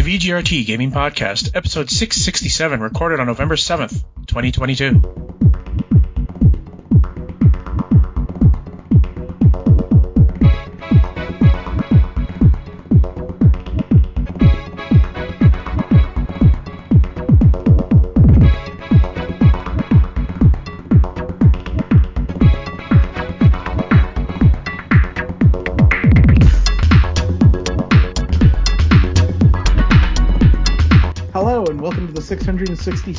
The VGRT Gaming Podcast, episode 667, recorded on November 7th, 2022.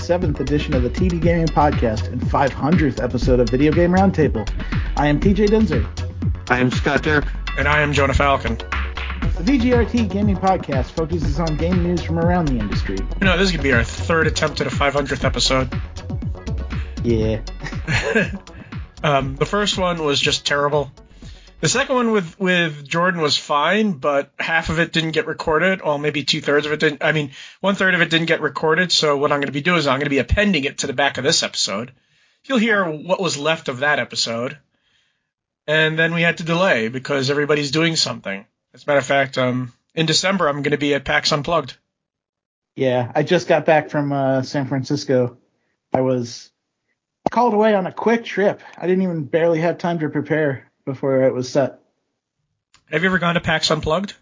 667th edition of the TD Gaming Podcast and 500th episode of Video Game Roundtable. I am TJ Denzer. I am Scott Dirk. And I am Jonah Falcon. The VGRT Gaming Podcast focuses on game news from around the industry. You know, this is going to be our third attempt at a 500th episode. Yeah. Um, the first one was just terrible. The second one with, with Jordan was fine, but half of it didn't get recorded. Well, maybe two thirds of it didn't. I mean, one third of it didn't get recorded. So what I'm going to be doing is I'm going to be appending it to the back of this episode. You'll hear what was left of that episode. And then we had to delay because everybody's doing something. As a matter of fact, um, in December, I'm going to be at PAX Unplugged. Yeah, I just got back from uh, San Francisco. I was called away on a quick trip. I didn't even barely have time to prepare before it was set. Have you ever gone to PAX Unplugged?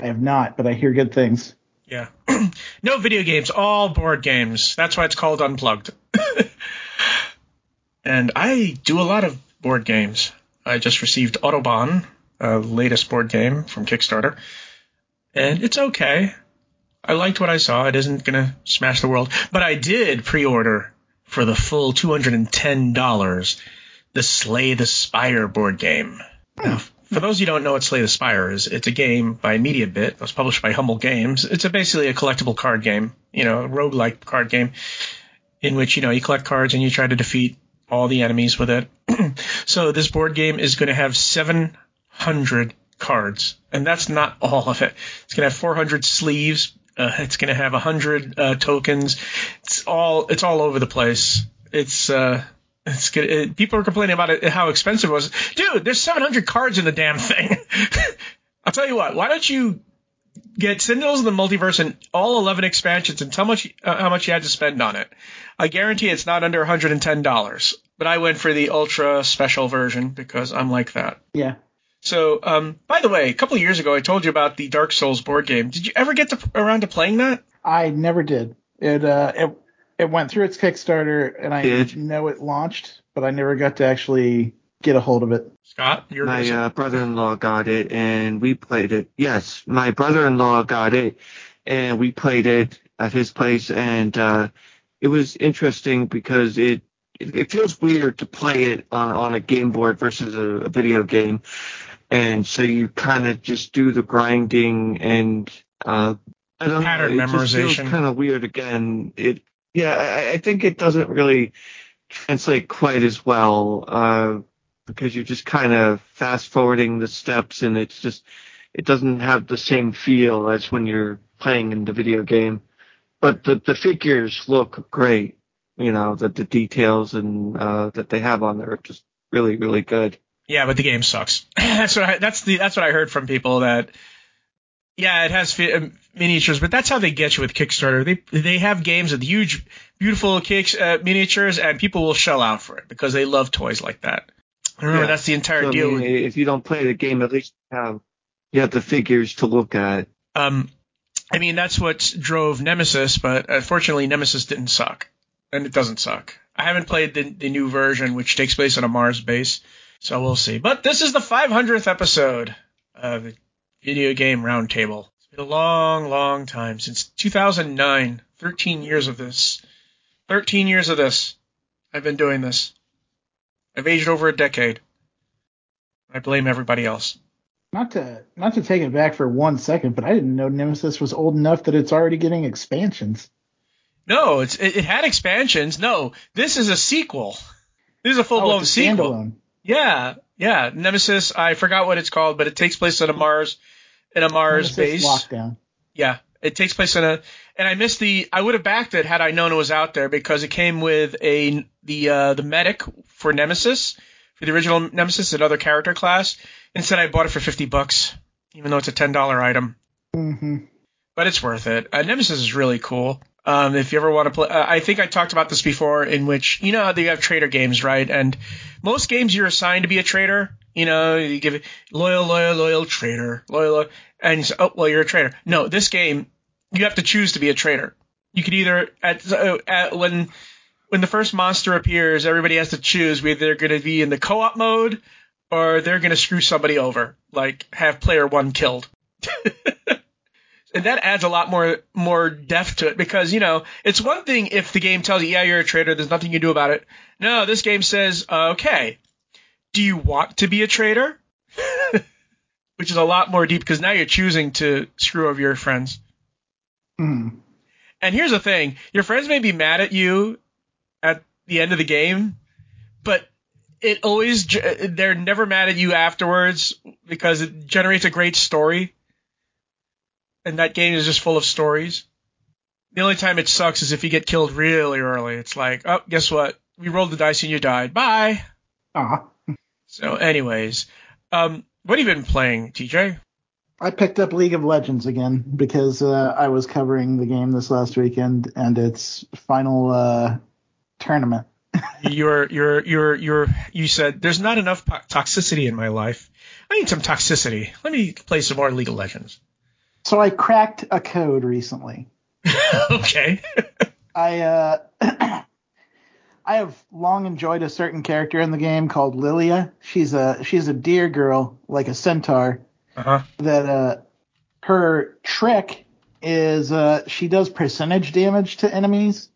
I have not, but I hear good things. Yeah. no video games, all board games. That's why it's called Unplugged. and I do a lot of board games. I just received Autobahn, a latest board game from Kickstarter, and it's okay. I liked what I saw. It isn't going to smash the world, but I did pre-order for the full $210 the Slay the Spire board game. Now, for those who don't know what Slay the Spire is, it's a game by MegaCrit. It was published by Humble Games. It's a basically a collectible card game, you know, a roguelike card game in which, you know, you collect cards and you try to defeat all the enemies with it. so this board game is going to have 700 cards, and that's not all of it. It's going to have 400 sleeves. Uh, it's going to have 100 uh, tokens. It's all it's all over the place. It's uh, it's good. It, people are complaining about it, how expensive it was. Dude, there's 700 cards in the damn thing. I'll tell you what. Why don't you get Sentinels of the Multiverse and all 11 expansions and tell much uh, how much you had to spend on it? I guarantee it's not under 110 dollars. But I went for the ultra special version because I'm like that. Yeah. So, um, by the way, a couple of years ago, I told you about the Dark Souls board game. Did you ever get to, around to playing that? I never did. It uh it it went through its Kickstarter and I Did. know it launched, but I never got to actually get a hold of it. Scott, you're My uh, brother-in-law got it, and we played it. Yes, my brother-in-law got it, and we played it at his place, and uh, it was interesting because it, it it feels weird to play it on on a game board versus a, a video game, and so you kind of just do the grinding and uh, I don't Pattern know, it just feels memorization. kind of weird again. It yeah, I, I think it doesn't really translate quite as well. Uh, because you're just kind of fast forwarding the steps and it's just it doesn't have the same feel as when you're playing in the video game but the the figures look great you know that the details and uh that they have on there are just really really good Yeah, but the game sucks. that's what I, that's the that's what I heard from people that. Yeah, it has fi- um, miniatures, but that's how they get you with Kickstarter. They they have games with huge, beautiful kicks, uh, miniatures, and people will shell out for it because they love toys like that. Remember, Yeah. that's the entire So, I deal. mean, if you don't play the game at least you have you have the figures to look at um, I mean, that's what drove Nemesis, but unfortunately, Nemesis didn't suck, and it doesn't suck. I haven't played the the new version, which takes place on a Mars base, so we'll see. But this is the 500th episode of the Video Game Roundtable. It's been a long, long time since 2009. 13 years of this. 13 years of this. I've been doing this. I've aged over a decade. I blame everybody else. Not to not to take it back for one second, but I didn't know Nemesis was old enough that it's already getting expansions. No, it's it, it had expansions. No, this is a sequel. This is a full Oh, blown a sequel. standalone. Yeah, yeah. Nemesis. I forgot what it's called, but it takes place on a Mars, in a Mars base. Lockdown. Yeah, it takes place in a. And I missed the. I would have backed it had I known it was out there because it came with a the uh, the medic for Nemesis for the original Nemesis, another character class. Instead, I bought it for fifty bucks, even though it's a ten dollar item. hmm but it's worth it. Uh, Nemesis is really cool. Um, if you ever want to play, uh, I think I talked about this before, in which you know how they have trader games, right? And most games you're assigned to be a trader. You know, you give it loyal, loyal, loyal trader, loyal, loyal and you say, oh well, you're a trader. No, this game you have to choose to be a trader. You could either at, at when when the first monster appears, everybody has to choose whether they're going to be in the co-op mode or they're going to screw somebody over, like have player one killed. and that adds a lot more more depth to it because you know it's one thing if the game tells you yeah you're a trader there's nothing you can do about it no this game says okay do you want to be a traitor? which is a lot more deep because now you're choosing to screw over your friends Mm. and here's the thing your friends may be mad at you at the end of the game but it always, they're never mad at you afterwards because it generates a great story and that game is just full of stories. The only time it sucks is if you get killed really early. It's like, oh, guess what? We rolled the dice and you died. Bye. Aw. So, anyways, um, what have you been playing, TJ? I picked up League of Legends again because uh, I was covering the game this last weekend and its final uh, tournament. You're, you're, you're, you're, you said there's not enough po- toxicity in my life. I need some toxicity. Let me play some more League of Legends. So I cracked a code recently. okay. I uh, I have long enjoyed a certain character in the game called Lilia. She's a she's a deer girl, like a centaur. Uh huh. That uh, her trick is uh, she does percentage damage to enemies,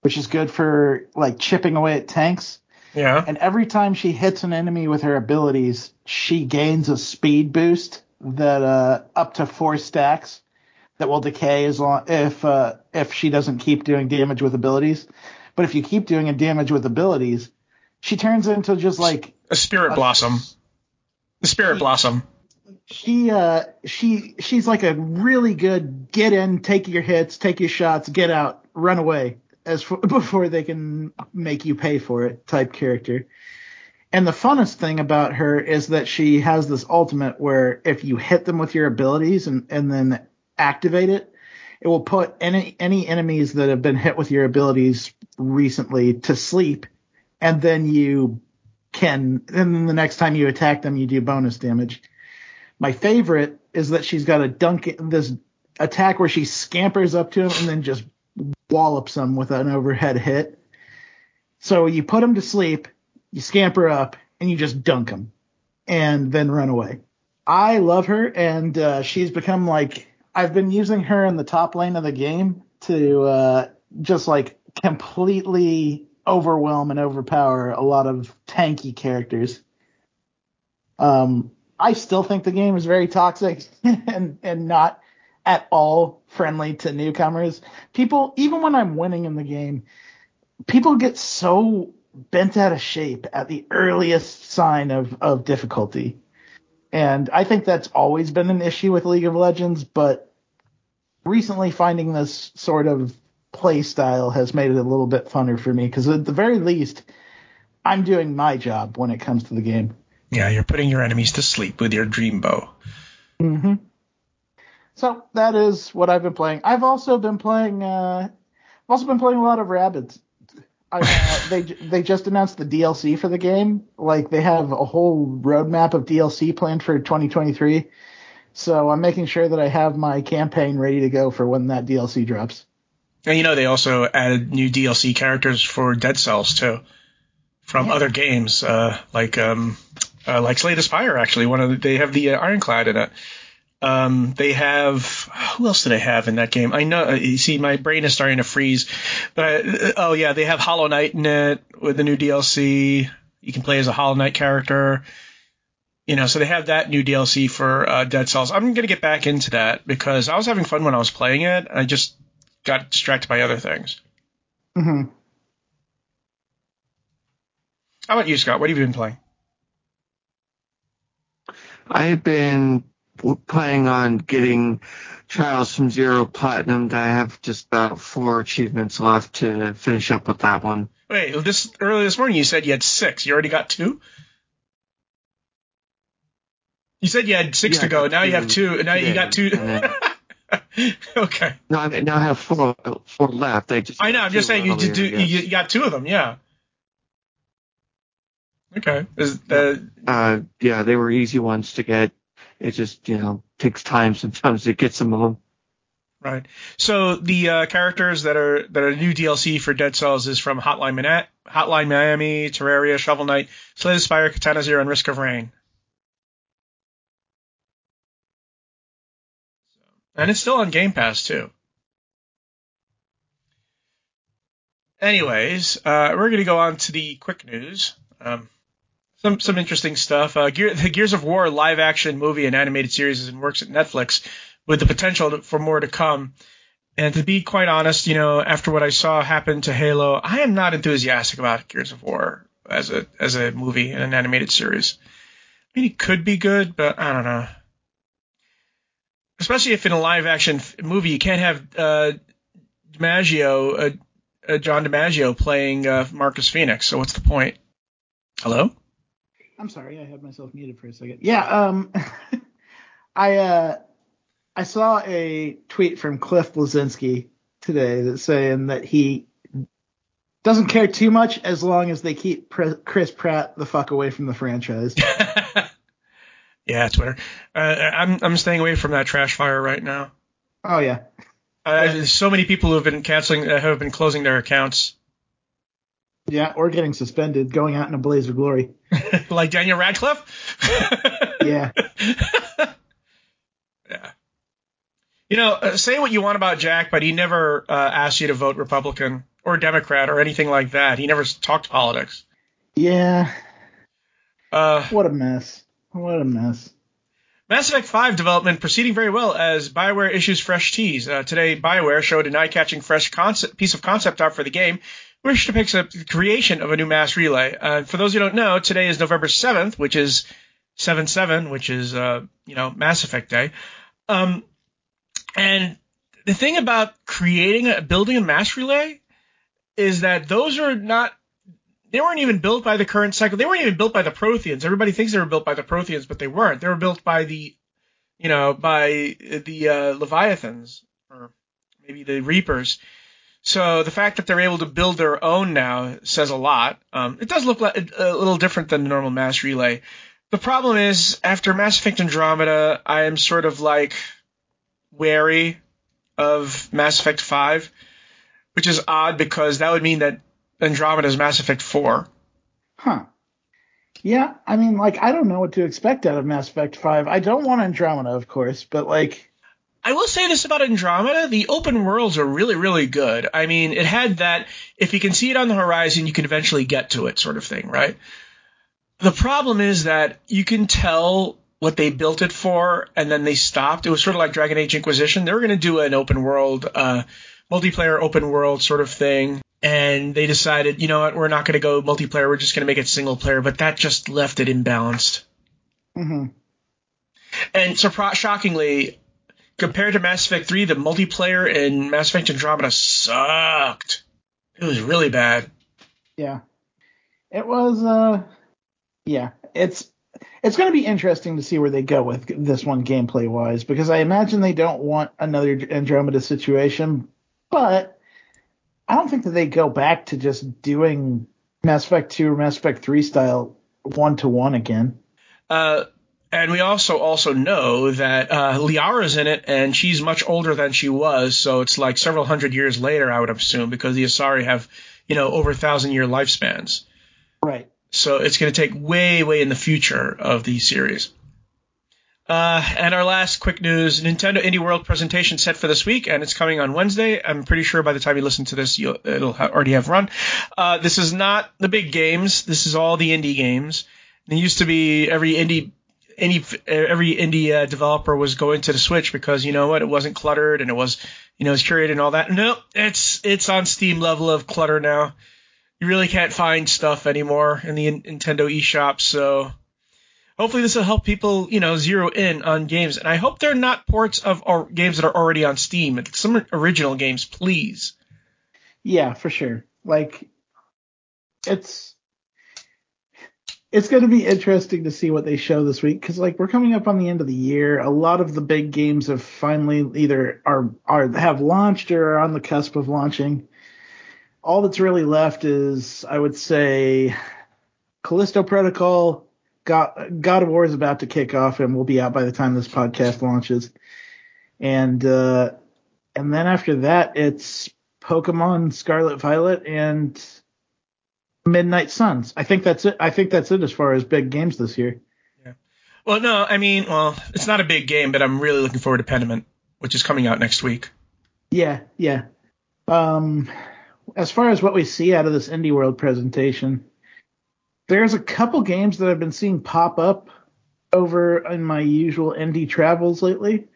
which is good for like chipping away at tanks. Yeah. And every time she hits an enemy with her abilities, she gains a speed boost that uh, up to four stacks that will decay as long if uh, if she doesn't keep doing damage with abilities. But if you keep doing a damage with abilities, she turns into just like A spirit Uh, blossom. The spirit blossom. she uh she she's like a really good get in, take your hits, take your shots, get out, run away as for, before they can make you pay for it type character. And the funnest thing about her is that she has this ultimate where if you hit them with your abilities and, and then activate it, it will put any any enemies that have been hit with your abilities recently to sleep, and then you can and then the next time you attack them you do bonus damage. My favorite is that she's got a dunk this attack where she scampers up to him and then just wallops him with an overhead hit. So you put him to sleep, you scamper up, and you just dunk him, and then run away. I love her, and uh, she's become like I've been using her in the top lane of the game to uh, just like completely overwhelm and overpower a lot of tanky characters. Um, I still think the game is very toxic and and not at all friendly to newcomers. People, even when I'm winning in the game, people get so bent out of shape at the earliest sign of of difficulty. And I think that's always been an issue with League of Legends, but recently finding this sort of play style has made it a little bit funner for me because at the very least, I'm doing my job when it comes to the game. Yeah, you're putting your enemies to sleep with your dream bow. Mm-hmm. So that is what I've been playing. I've also been playing. Uh, I've also been playing a lot of Rabbids. I, uh, they they just announced the DLC for the game. Like they have a whole roadmap of DLC planned for 2023. So I'm making sure that I have my campaign ready to go for when that DLC drops. And you know they also added new DLC characters for Dead Cells too, from Yeah. other games, uh, like um, uh, like Slay the Spire. Actually, one of the, they have the uh, Ironclad in it. Um, they have who else do they have in that game? I know. uh, You see, my brain is starting to freeze. But uh, oh yeah, they have Hollow Knight in it with the new DLC. You can play as a Hollow Knight character. You know, so they have that new DLC for uh, Dead Cells. I'm gonna get back into that because I was having fun when I was playing it. I just got distracted by other things. hmm How about you, Scott? What have you been playing? I've been planning on getting Trials from Zero Platinum. I have just about four achievements left to finish up with that one. Wait, this earlier this morning you said you had six. You already got two. You said you had six Yeah, to go. Now you have two. Now you got two. okay. No, I mean, now I have four four left. I just I know. I'm just saying you do. You, got two of them. Yeah. Okay. Is uh, uh, yeah, they were easy ones to get. It just you know takes time sometimes to get some of them. right? So the uh, characters that are that are new DLC for Dead Cells is from Hotline Miami, Hotline Miami, Terraria, Shovel Knight, Slay the Spire, Katana Zero, and Risk of Rain. And it's still on Game Pass too. Anyways, uh, we're going to go on to the quick news. Um, some some interesting stuff. Uh, Gear, the Gears of War live action movie and animated series is in works at Netflix, with the potential to, for more to come. And to be quite honest, you know, after what I saw happen to Halo, I am not enthusiastic about Gears of War as a as a movie and an animated series. I mean, it could be good, but I don't know. Especially if in a live action movie you can't have uh, DiMaggio, uh, uh, John DiMaggio playing uh, Marcus Phoenix. So what's the point? Hello. I'm sorry, I had myself muted for a second. Yeah, um, I uh, I saw a tweet from Cliff Bleszinski today that's saying that he doesn't care too much as long as they keep Pre- Chris Pratt the fuck away from the franchise. yeah, Twitter. Uh, I'm I'm staying away from that trash fire right now. oh yeah, Uh, so many people who have been canceling, uh, have been closing their accounts, yeah, or getting suspended, going out in a blaze of glory. like Daniel Radcliffe. Yeah, yeah. You know, uh, say what you want about Jack, but he never uh, asked you to vote Republican or Democrat or anything like that. He never talked politics. yeah, Uh, what a mess, what a mess. Mass Effect 5 development proceeding very well as BioWare issues fresh tease. Uh, today, BioWare showed an eye-catching fresh concept, piece of concept art for the game, which depicts a the creation of a new mass relay. Uh, for those who don't know, today is November 7th, which is 7-7, which is, uh, you know, Mass Effect Day. Um, and the thing about creating a, building a mass relay is that those are not they weren't even built by the current cycle. They weren't even built by the Protheans. Everybody thinks they were built by the Protheans, but they weren't. They were built by the, you know, by the uh, Leviathans or maybe the Reapers. So the fact that they're able to build their own now says a lot. Um, it does look like a little different than the normal mass relay. The problem is after Mass Effect Andromeda, I am sort of like wary of Mass Effect 5, which is odd because that would mean that Andromeda is Mass Effect 4. Huh. Yeah, I mean, like, I don't know what to expect out of Mass Effect 5. I don't want Andromeda, of course, but, like, I will say this about Andromeda: the open worlds are really, really good. I mean, it had that if you can see it on the horizon, you can eventually get to it, sort of thing, right? The problem is that you can tell what they built it for, and then they stopped. It was sort of like Dragon Age Inquisition. They were going to do an open world, uh, multiplayer open world sort of thing, and they decided, you know what, we're not going to go multiplayer. We're just going to make it single player. But that just left it imbalanced. Mm-hmm. And surpri- shockingly, compared to Mass Effect 3, the multiplayer in Mass Effect Andromeda sucked. It was really bad. yeah. It was, uh, yeah, it's, it's going to be interesting to see where they go with this one gameplay wise, because I imagine they don't want another Andromeda situation, but I don't think that they go back to just doing Mass Effect 2 or Mass Effect 3 style one to one again. Uh, and we also also know that uh, Liara's in it, and she's much older than she was, so it's like several hundred years later, I would assume, because the Asari have, you know, over a thousand year lifespans. Right. So it's going to take way, way in the future of the series. Uh, and our last quick news: Nintendo Indie World presentation set for this week, and it's coming on Wednesday. I'm pretty sure by the time you listen to this, you'll, it'll ha- already have run. Uh, this is not the big games. This is all the indie games. It used to be every indie, any every indie uh, developer was going to the Switch because you know what, it wasn't cluttered and it was, you know, it's curated and all that. No, it's it's on Steam level of clutter now. You really can't find stuff anymore in the Nintendo eShop, so hopefully this will help people, you know, zero in on games. And I hope they're not ports of or games that are already on Steam. Some original games, please. Yeah, for sure. Like, it's it's going to be interesting to see what they show this week because like we're coming up on the end of the year. A lot of the big games have finally either are are have launched or are on the cusp of launching. All that's really left is I would say Callisto Protocol, God, God of War is about to kick off and we'll be out by the time this podcast launches. And uh and then after that it's Pokemon Scarlet Violet and Midnight Suns. I think that's it. I think that's it as far as big games this year. Yeah. Well, no, I mean, well, it's not a big game, but I'm really looking forward to Pentiment, which is coming out next week. Yeah, yeah. Um, as far as what we see out of this Indie World presentation, there's a couple games that I've been seeing pop up over in my usual indie travels lately.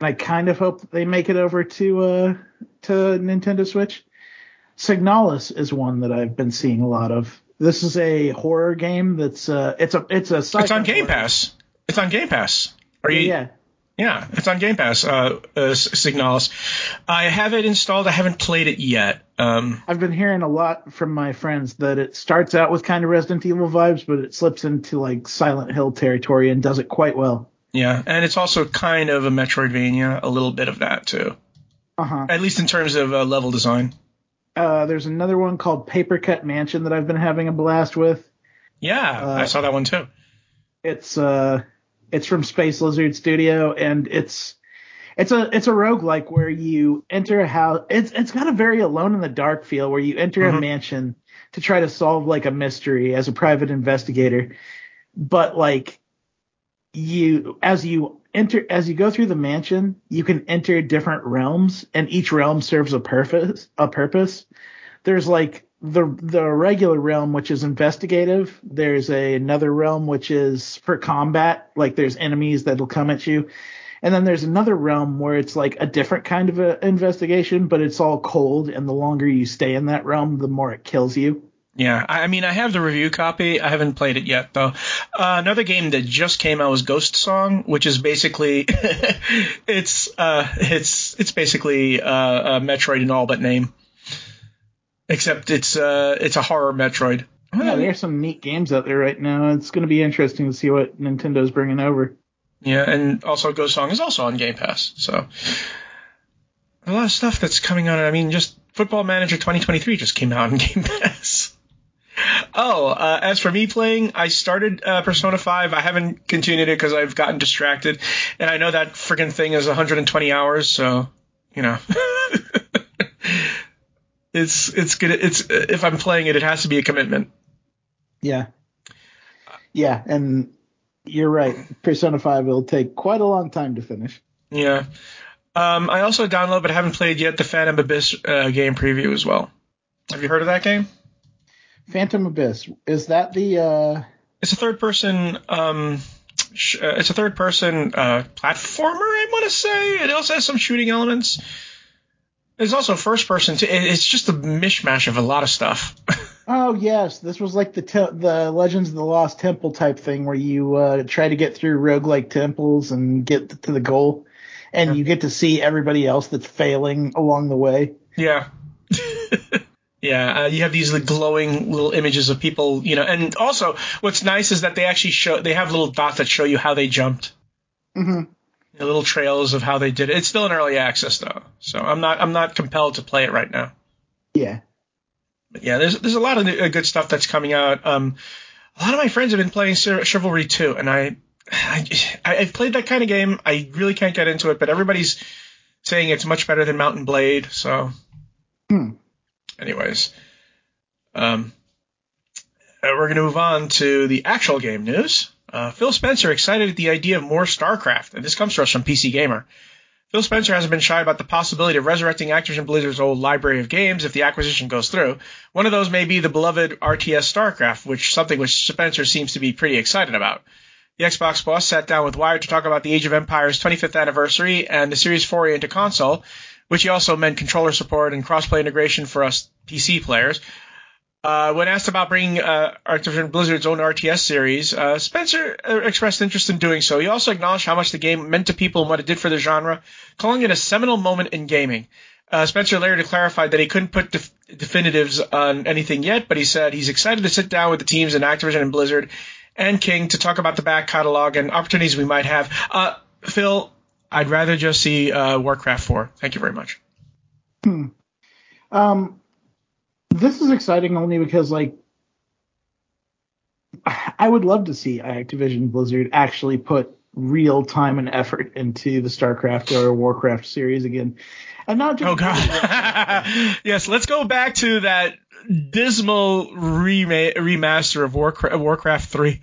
And I kind of hope they make it over to uh to Nintendo Switch. Signalis is one that I've been seeing a lot of. This is a horror game that's uh it's a it's a It's on Game Pass. It's on Game Pass. Are you? Yeah. Yeah, it's on Game Pass. Uh, uh, Signalis. I have it installed. I haven't played it yet. Um, I've been hearing a lot from my friends that it starts out with kind of Resident Evil vibes, but it slips into like Silent Hill territory and does it quite well. yeah, and it's also kind of a Metroidvania, a little bit of that too. Uh-huh. At least in terms of uh, level design. Uh there's another one called Paper Cut Mansion that I've been having a blast with. Yeah, Uh, I saw that one too. It's uh it's from Space Lizard Studio and it's it's a it's a roguelike where you enter a house it's it's got a very alone in the dark feel where you enter a Mhm. mansion to try to solve like a mystery as a private investigator. But like you as you enter as you go through the mansion, you can enter different realms and each realm serves a purpose a purpose. There's like the the regular realm which is investigative. There's a another realm which is for combat, like there's enemies that'll come at you. And then there's another realm where it's like a different kind of investigation, but it's all cold and the longer you stay in that realm, the more it kills you. Yeah, I mean, I have the review copy. I haven't played it yet, though. Uh, another game that just came out was Ghost Song, which is basically it's uh, it's it's basically uh, a Metroid in all but name, except it's uh, it's a horror Metroid. Yeah, there's some neat games out there right now. It's going to be interesting to see what Nintendo's bringing over. Yeah, and also Ghost Song is also on Game Pass. So a lot of stuff that's coming out. I mean, just Football Manager 2023 just came out on Game Pass. Oh, uh, as for me playing, I started uh, Persona 5. I haven't continued it because I've gotten distracted, and I know that freaking thing is 120 hours. So, you know, it's it's good. It's if I'm playing it, it has to be a commitment. Yeah. Yeah, and you're right. Persona 5 will take quite a long time to finish. Yeah. Um, I also downloaded, but haven't played yet, the Phantom Abyss uh, game preview as well. Have you heard of that game? Phantom Abyss. Is that the uh It's a third person. Um, sh- uh, it's a third person uh, platformer. I want to say it also has some shooting elements. It's also first person. Too. It's just a mishmash of a lot of stuff. Oh yes, this was like the te- the Legends of the Lost Temple type thing where you uh, try to get through roguelike temples and get to the goal, and you get to see everybody else that's failing along the way. yeah. Yeah, uh, you have these like, glowing little images of people, you know, and also what's nice is that they actually show they have little dots that show you how they jumped. hmm the little trails of how they did it. It's still in early access though, so I'm not I'm not compelled to play it right now. Yeah. But yeah, there's there's a lot of uh, good stuff that's coming out. Um, a lot of my friends have been playing Chiv- Chivalry 2, and I, I I've played that kind of game. I really can't get into it, but everybody's saying it's much better than Mount & Blade. So, Hmm. Anyways, um, uh, we're going to move on to the actual game news. Uh, Phil Spencer excited at the idea of more StarCraft, and this comes to us from PC Gamer. Phil Spencer hasn't been shy about the possibility of resurrecting Activision Blizzard's old library of games if the acquisition goes through. One of those may be the beloved RTS StarCraft, which something which Spencer seems to be pretty excited about. The Xbox boss sat down with Wired to talk about the Age of Empires 25th anniversary and the series' foray into console, which he also meant controller support and crossplay integration for us PC players. Uh, when asked about bringing uh, Activision Blizzard's own RTS series, uh, Spencer uh, expressed interest in doing so. He also acknowledged how much the game meant to people and what it did for the genre, calling it a seminal moment in gaming. Uh, Spencer later clarified that he couldn't put def- definitives on anything yet, but he said he's excited to sit down with the teams in Activision and Blizzard and King to talk about the back catalog and opportunities we might have. Uh, Phil, I'd rather just see uh, Warcraft 4. Thank you very much. Hmm. Um, this is exciting only because like I would love to see Activision Blizzard actually put real time and effort into the StarCraft or Warcraft series again. And not just Oh god. yes, let's go back to that dismal rema- remaster of Warcraft, Warcraft 3.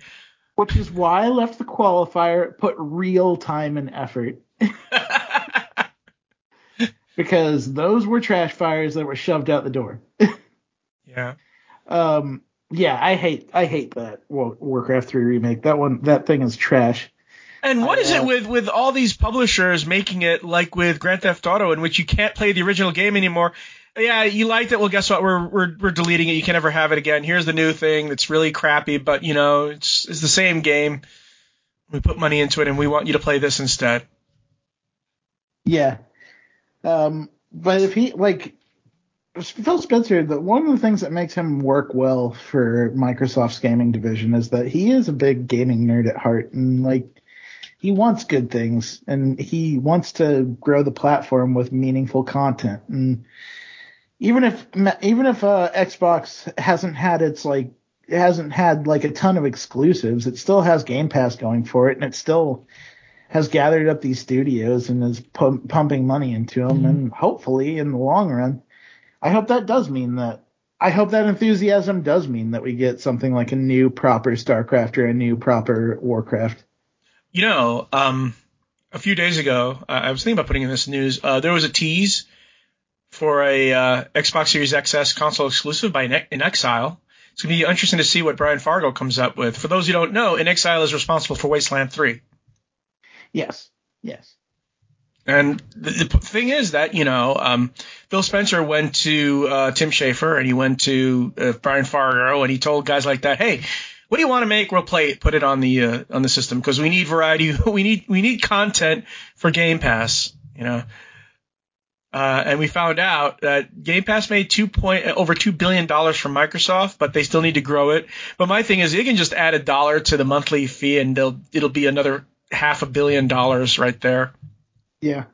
Which is why I left the qualifier put real time and effort. because those were trash fires that were shoved out the door. yeah. Um yeah, I hate I hate that Warcraft 3 remake. That one that thing is trash. And what is it with with all these publishers making it like with Grand Theft Auto, in which you can't play the original game anymore? Yeah, you liked it. Well, guess what? We're we're we're deleting it. You can never have it again. Here's the new thing that's really crappy, but you know it's it's the same game. We put money into it, and we want you to play this instead. Yeah. Um, but if he like Phil Spencer, the one of the things that makes him work well for Microsoft's gaming division is that he is a big gaming nerd at heart, and like he wants good things and he wants to grow the platform with meaningful content. And even if even if uh, Xbox hasn't had its like it hasn't had like a ton of exclusives, it still has Game Pass going for it, and it still has gathered up these studios and is pump, pumping money into them. Mm-hmm. And hopefully, in the long run, I hope that does mean that. I hope that enthusiasm does mean that we get something like a new proper StarCraft or a new proper Warcraft. You know, um, a few days ago, uh, I was thinking about putting in this news. Uh, there was a tease for a uh, Xbox Series XS console exclusive by inXile. It's going to be interesting to see what Brian Fargo comes up with. For those who don't know, inXile is responsible for Wasteland 3. Yes. Yes. And the, the thing is that you know, um, Phil Spencer went to uh, Tim Schafer and he went to uh, Brian Fargo and he told guys like that, hey, what do you want to make? We'll play it, put it on the uh, on the system because we need variety. we need we need content for Game Pass. You know. Uh, and we found out that Game Pass made two point over two billion dollars from Microsoft, but they still need to grow it. But my thing is, they can just add a dollar to the monthly fee, and they'll it'll be another half a billion dollars right there. Yeah.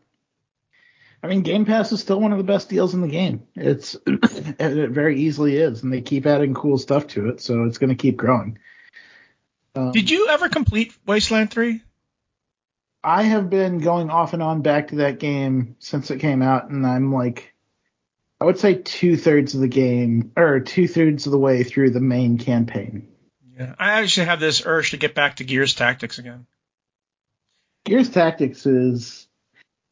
I mean, Game Pass is still one of the best deals in the game. It's it very easily is, and they keep adding cool stuff to it, so it's going to keep growing. Um, Did you ever complete Wasteland Three? I have been going off and on back to that game since it came out, and I'm like, I would say two thirds of the game, or two thirds of the way through the main campaign. Yeah, I actually have this urge to get back to Gears Tactics again. Gears Tactics is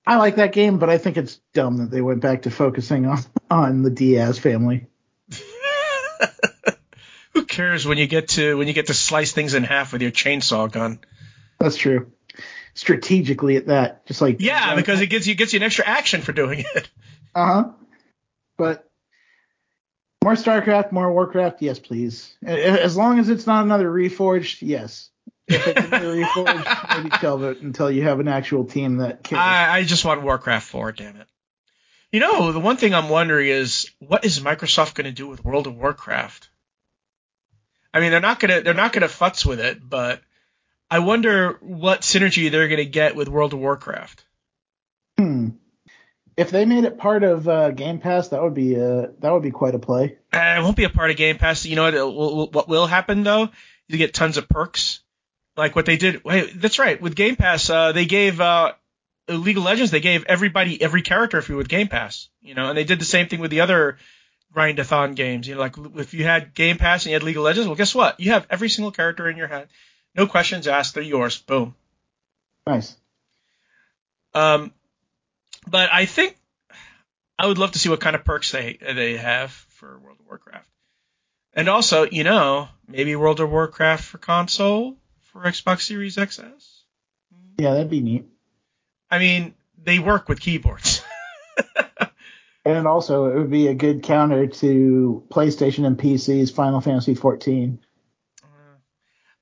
I like that game, but I think it's dumb that they went back to focusing on on the Diaz family. Who cares when you get to when you get to slice things in half with your chainsaw gun? That's true. Strategically at that, just like yeah, because it gets you gets you an extra action for doing it. Uh huh. But more StarCraft, more Warcraft, yes, please. As long as it's not another Reforged, yes if it's reforged, maybe shelve it until you have an actual team that cares. I, I just want Warcraft 4, damn it. You know, the one thing I'm wondering is what is Microsoft going to do with World of Warcraft? I mean, they're not gonna they're not gonna futz with it, but I wonder what synergy they're gonna get with World of Warcraft. Hmm. If they made it part of uh, Game Pass, that would be uh, that would be quite a play. Uh, it won't be a part of Game Pass. You know what? What will happen though? You get tons of perks like what they did. Wait, that's right. With Game Pass, uh, they gave uh, League of Legends. They gave everybody every character if you with Game Pass. You know, and they did the same thing with the other grindathon games. You know, like if you had Game Pass and you had League of Legends, well, guess what? You have every single character in your head. No questions asked. They're yours. Boom. Nice. Um, but I think I would love to see what kind of perks they they have for World of Warcraft. And also, you know, maybe World of Warcraft for console for Xbox Series XS. Yeah, that'd be neat. I mean, they work with keyboards. and also, it would be a good counter to PlayStation and PC's Final Fantasy 14. Uh,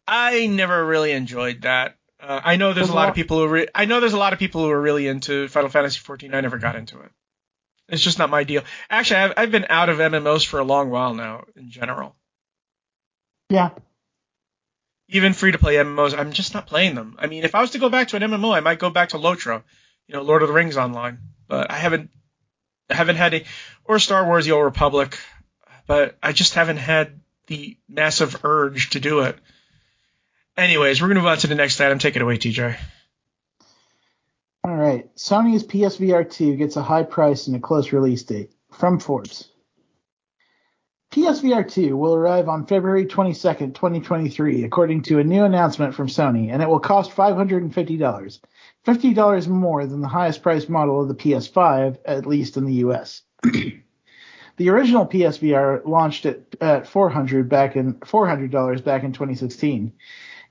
I never really enjoyed that. Uh, I know there's a lot of people who re- I know there's a lot of people who are really into Final Fantasy 14. I never got into it. It's just not my deal. Actually, I've, I've been out of MMOs for a long while now in general. Yeah. Even free to play MMOs, I'm just not playing them. I mean, if I was to go back to an MMO, I might go back to LOTRO, you know, Lord of the Rings Online. But I haven't, I haven't had a, or Star Wars: The Old Republic. But I just haven't had the massive urge to do it. Anyways, we're gonna move on to the next item. Take it away, TJ. All right. Sony's PSVR 2 gets a high price and a close release date from Forbes. PSVR 2 will arrive on February 22nd, 2023, according to a new announcement from Sony, and it will cost $550, $50 more than the highest priced model of the PS5, at least in the US. the original PSVR launched at, at 400 back in $400 back in 2016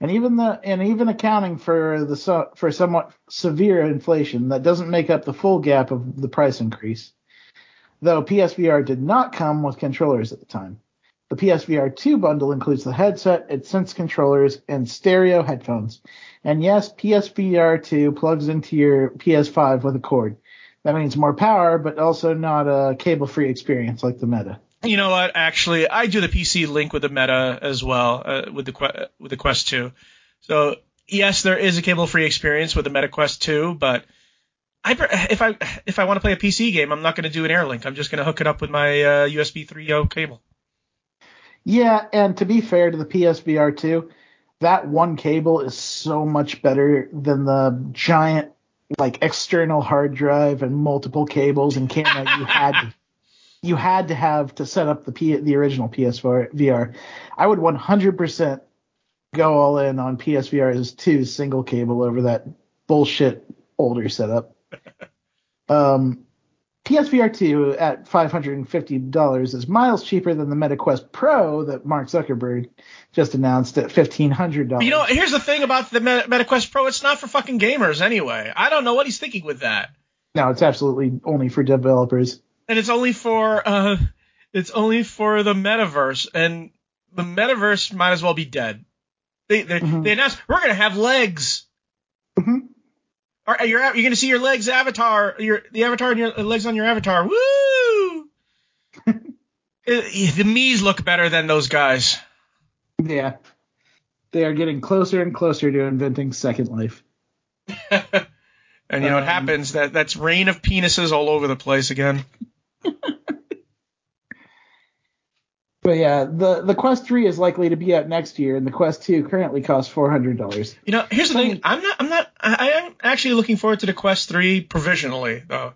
and even the and even accounting for the for somewhat severe inflation that doesn't make up the full gap of the price increase. Though PSVR did not come with controllers at the time. The PSVR 2 bundle includes the headset, its Sense controllers, and stereo headphones. And yes, PSVR 2 plugs into your PS5 with a cord. That means more power, but also not a cable-free experience like the Meta. You know what? Actually, I do the PC link with the Meta as well uh, with the with the Quest 2. So yes, there is a cable-free experience with the Meta Quest 2, but I, if I if I want to play a PC game, I'm not going to do an AirLink. I'm just going to hook it up with my uh, USB 3.0 cable. Yeah, and to be fair to the PSVR 2, that one cable is so much better than the giant like external hard drive and multiple cables and camera you had to you had to have to set up the P, the original PSVR. VR. I would 100% go all in on PSVR's two single cable over that bullshit older setup. Um, PSVR 2 at $550 is miles cheaper than the MetaQuest Pro that Mark Zuckerberg just announced at $1,500. You know, here's the thing about the Meta- MetaQuest Pro. It's not for fucking gamers anyway. I don't know what he's thinking with that. No, it's absolutely only for developers and it's only for uh, it's only for the metaverse, and the metaverse might as well be dead. They they, mm-hmm. they announced we're gonna have legs. Mm-hmm. Are, you're you're gonna see your legs avatar, your the avatar and your legs on your avatar. Woo! the Mii's look better than those guys. Yeah, they are getting closer and closer to inventing Second Life. and you know um, what happens? That that's rain of penises all over the place again. But yeah, the the Quest 3 is likely to be out next year, and the Quest 2 currently costs four hundred dollars. You know, here's the thing. I'm not. I'm not. I am actually looking forward to the Quest 3 provisionally, though.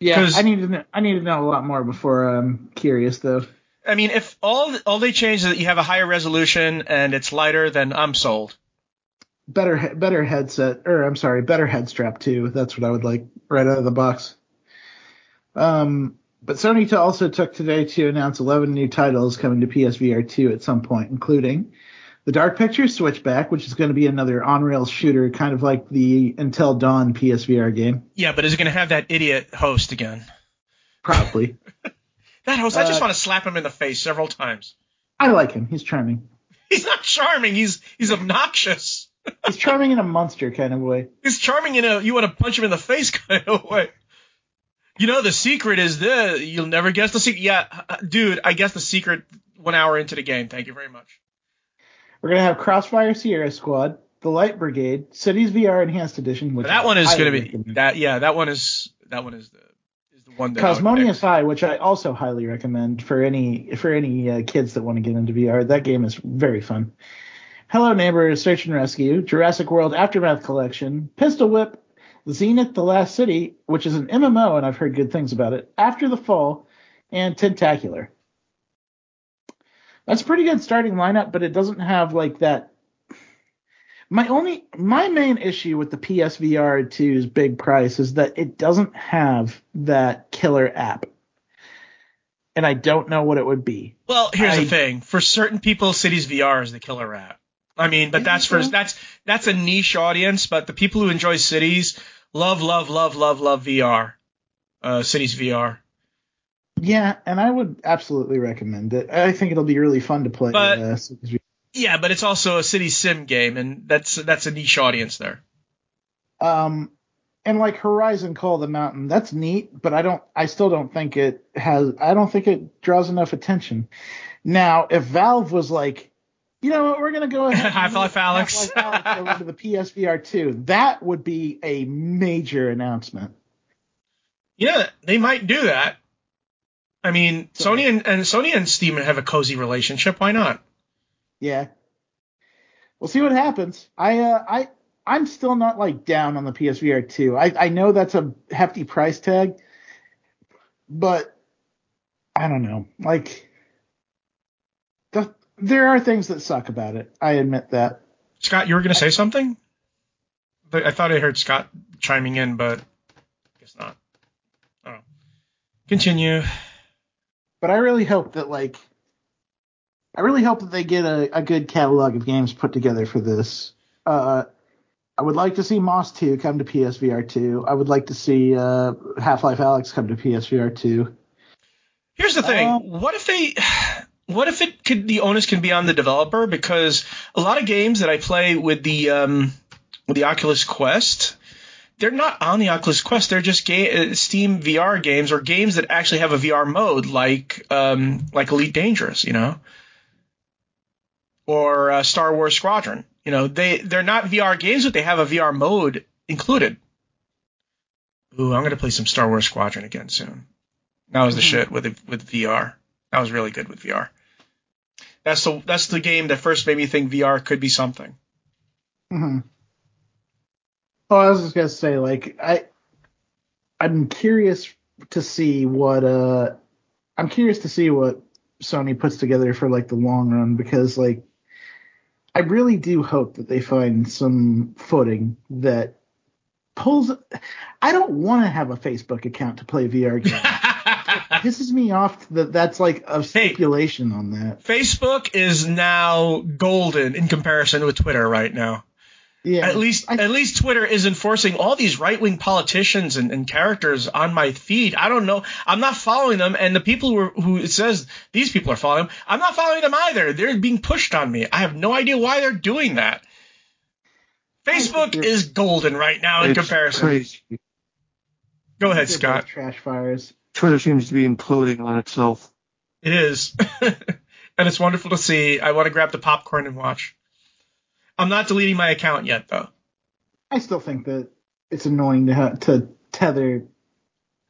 Yeah, I need to. Know, I need to know a lot more before I'm curious, though. I mean, if all all they change is that you have a higher resolution and it's lighter, then I'm sold. Better better headset, or I'm sorry, better head strap too. That's what I would like right out of the box. Um, but Sony also took today to announce 11 new titles coming to PSVR 2 at some point, including the Dark Pictures Switchback, which is going to be another on-rails shooter, kind of like the Until Dawn PSVR game. Yeah, but is it going to have that idiot host again? Probably. that host, uh, I just uh, want to slap him in the face several times. I like him. He's charming. He's not charming. He's he's obnoxious. he's charming in a monster kind of way. He's charming in a you want to punch him in the face kind of way. You know, the secret is this. You'll never guess the secret. Yeah, dude, I guess the secret one hour into the game. Thank you very much. We're going to have Crossfire Sierra Squad, The Light Brigade, Cities VR Enhanced Edition. Which that one is going to be recommend. that. Yeah, that one is that one is the is the one that Cosmonious High, which I also highly recommend for any for any uh, kids that want to get into VR. That game is very fun. Hello Neighbor, Search and Rescue, Jurassic World Aftermath Collection, Pistol Whip, Zenith the Last City, which is an MMO, and I've heard good things about it, After the Fall, and Tentacular. That's a pretty good starting lineup, but it doesn't have like that. My only, my main issue with the PSVR 2's big price is that it doesn't have that killer app. And I don't know what it would be. Well, here's I, the thing. For certain people, Cities VR is the killer app. I mean, but that's for that's that's a niche audience. But the people who enjoy cities Love, love, love, love, love VR. Uh, Cities VR. Yeah, and I would absolutely recommend it. I think it'll be really fun to play. But, uh, yeah, but it's also a city sim game, and that's that's a niche audience there. Um, and like Horizon Call of the Mountain, that's neat, but I don't, I still don't think it has, I don't think it draws enough attention. Now, if Valve was like, you know what, we're gonna go ahead. move Alyx. Half-Life Alyx over to the PSVR 2, that would be a major announcement. Yeah, they might do that. I mean, So- Sony and, and Sony and Steam have a cozy relationship. Why not? Yeah. We'll see what happens. I uh I I'm still not like down on the PSVR 2. I I know that's a hefty price tag, but I don't know. Like there are things that suck about it. I admit that. Scott, you were going to say something? I thought I heard Scott chiming in, but I guess not. Oh. Continue. But I really hope that like I really hope that they get a, a good catalog of games put together for this. Uh I would like to see Moss 2 come to PSVR 2. I would like to see uh, Half-Life Alyx come to PSVR 2. Here's the thing. Um, what if they what if it could the onus can be on the developer because a lot of games that I play with the um with the Oculus Quest they're not on the Oculus Quest. They're just ga- uh, Steam VR games or games that actually have a VR mode, like um, like Elite Dangerous, you know, or uh, Star Wars Squadron. You know, they they're not VR games, but they have a VR mode included. Ooh, I'm gonna play some Star Wars Squadron again soon. That was the Mhm. shit with with VR. That was really good with VR. That's the that's the game that first made me think VR could be something. hmm Oh, I was just gonna say, like, I, I'm curious to see what, uh, I'm curious to see what Sony puts together for like the long run because, like, I really do hope that they find some footing that pulls. I don't want to have a Facebook account to play VR games. Pisses me off that that's like a stipulation on that. Facebook is now golden in comparison with Twitter right now. Yeah, At least, I- at least Twitter is enforcing all these right wing politicians and, and characters on my feed. I don't know. I'm not following them, and the people who, are, who it says these people are following them, I'm not following them either. They're being pushed on me. I have no idea why they're doing that. Facebook is golden right now in comparison. crazy. Go ahead, Scott. Trash fires. Twitter seems to be imploding on itself. It is. and it's wonderful to see. I want to grab the popcorn and watch. I'm not deleting my account yet, though. I still think that it's annoying to have to tether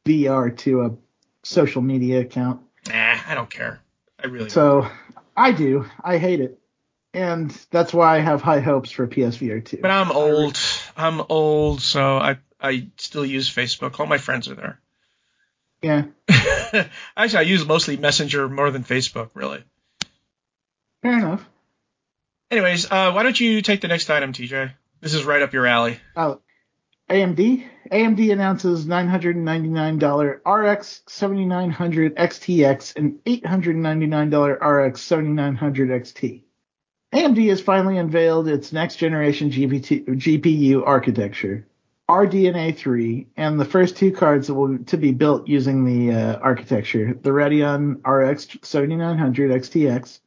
VR to a social media account. Nah, I don't care. I really don't. So I do. I hate it. And that's why I have high hopes for PSVR 2. But I'm old. I'm old, so I I still use Facebook. All my friends are there. Yeah. Actually, I use mostly Messenger more than Facebook, really. Fair enough. Anyways, uh, why don't you take the next item, TJ? This is right up your alley. Oh, AMD. AMD announces $999 RX 7900 XTX and $899 RX 7900 XT. AMD has finally unveiled its next generation GPT, GPU architecture, RDNA 3, and the first two cards that will to be built using the uh, architecture, the Radeon RX 7900 XTX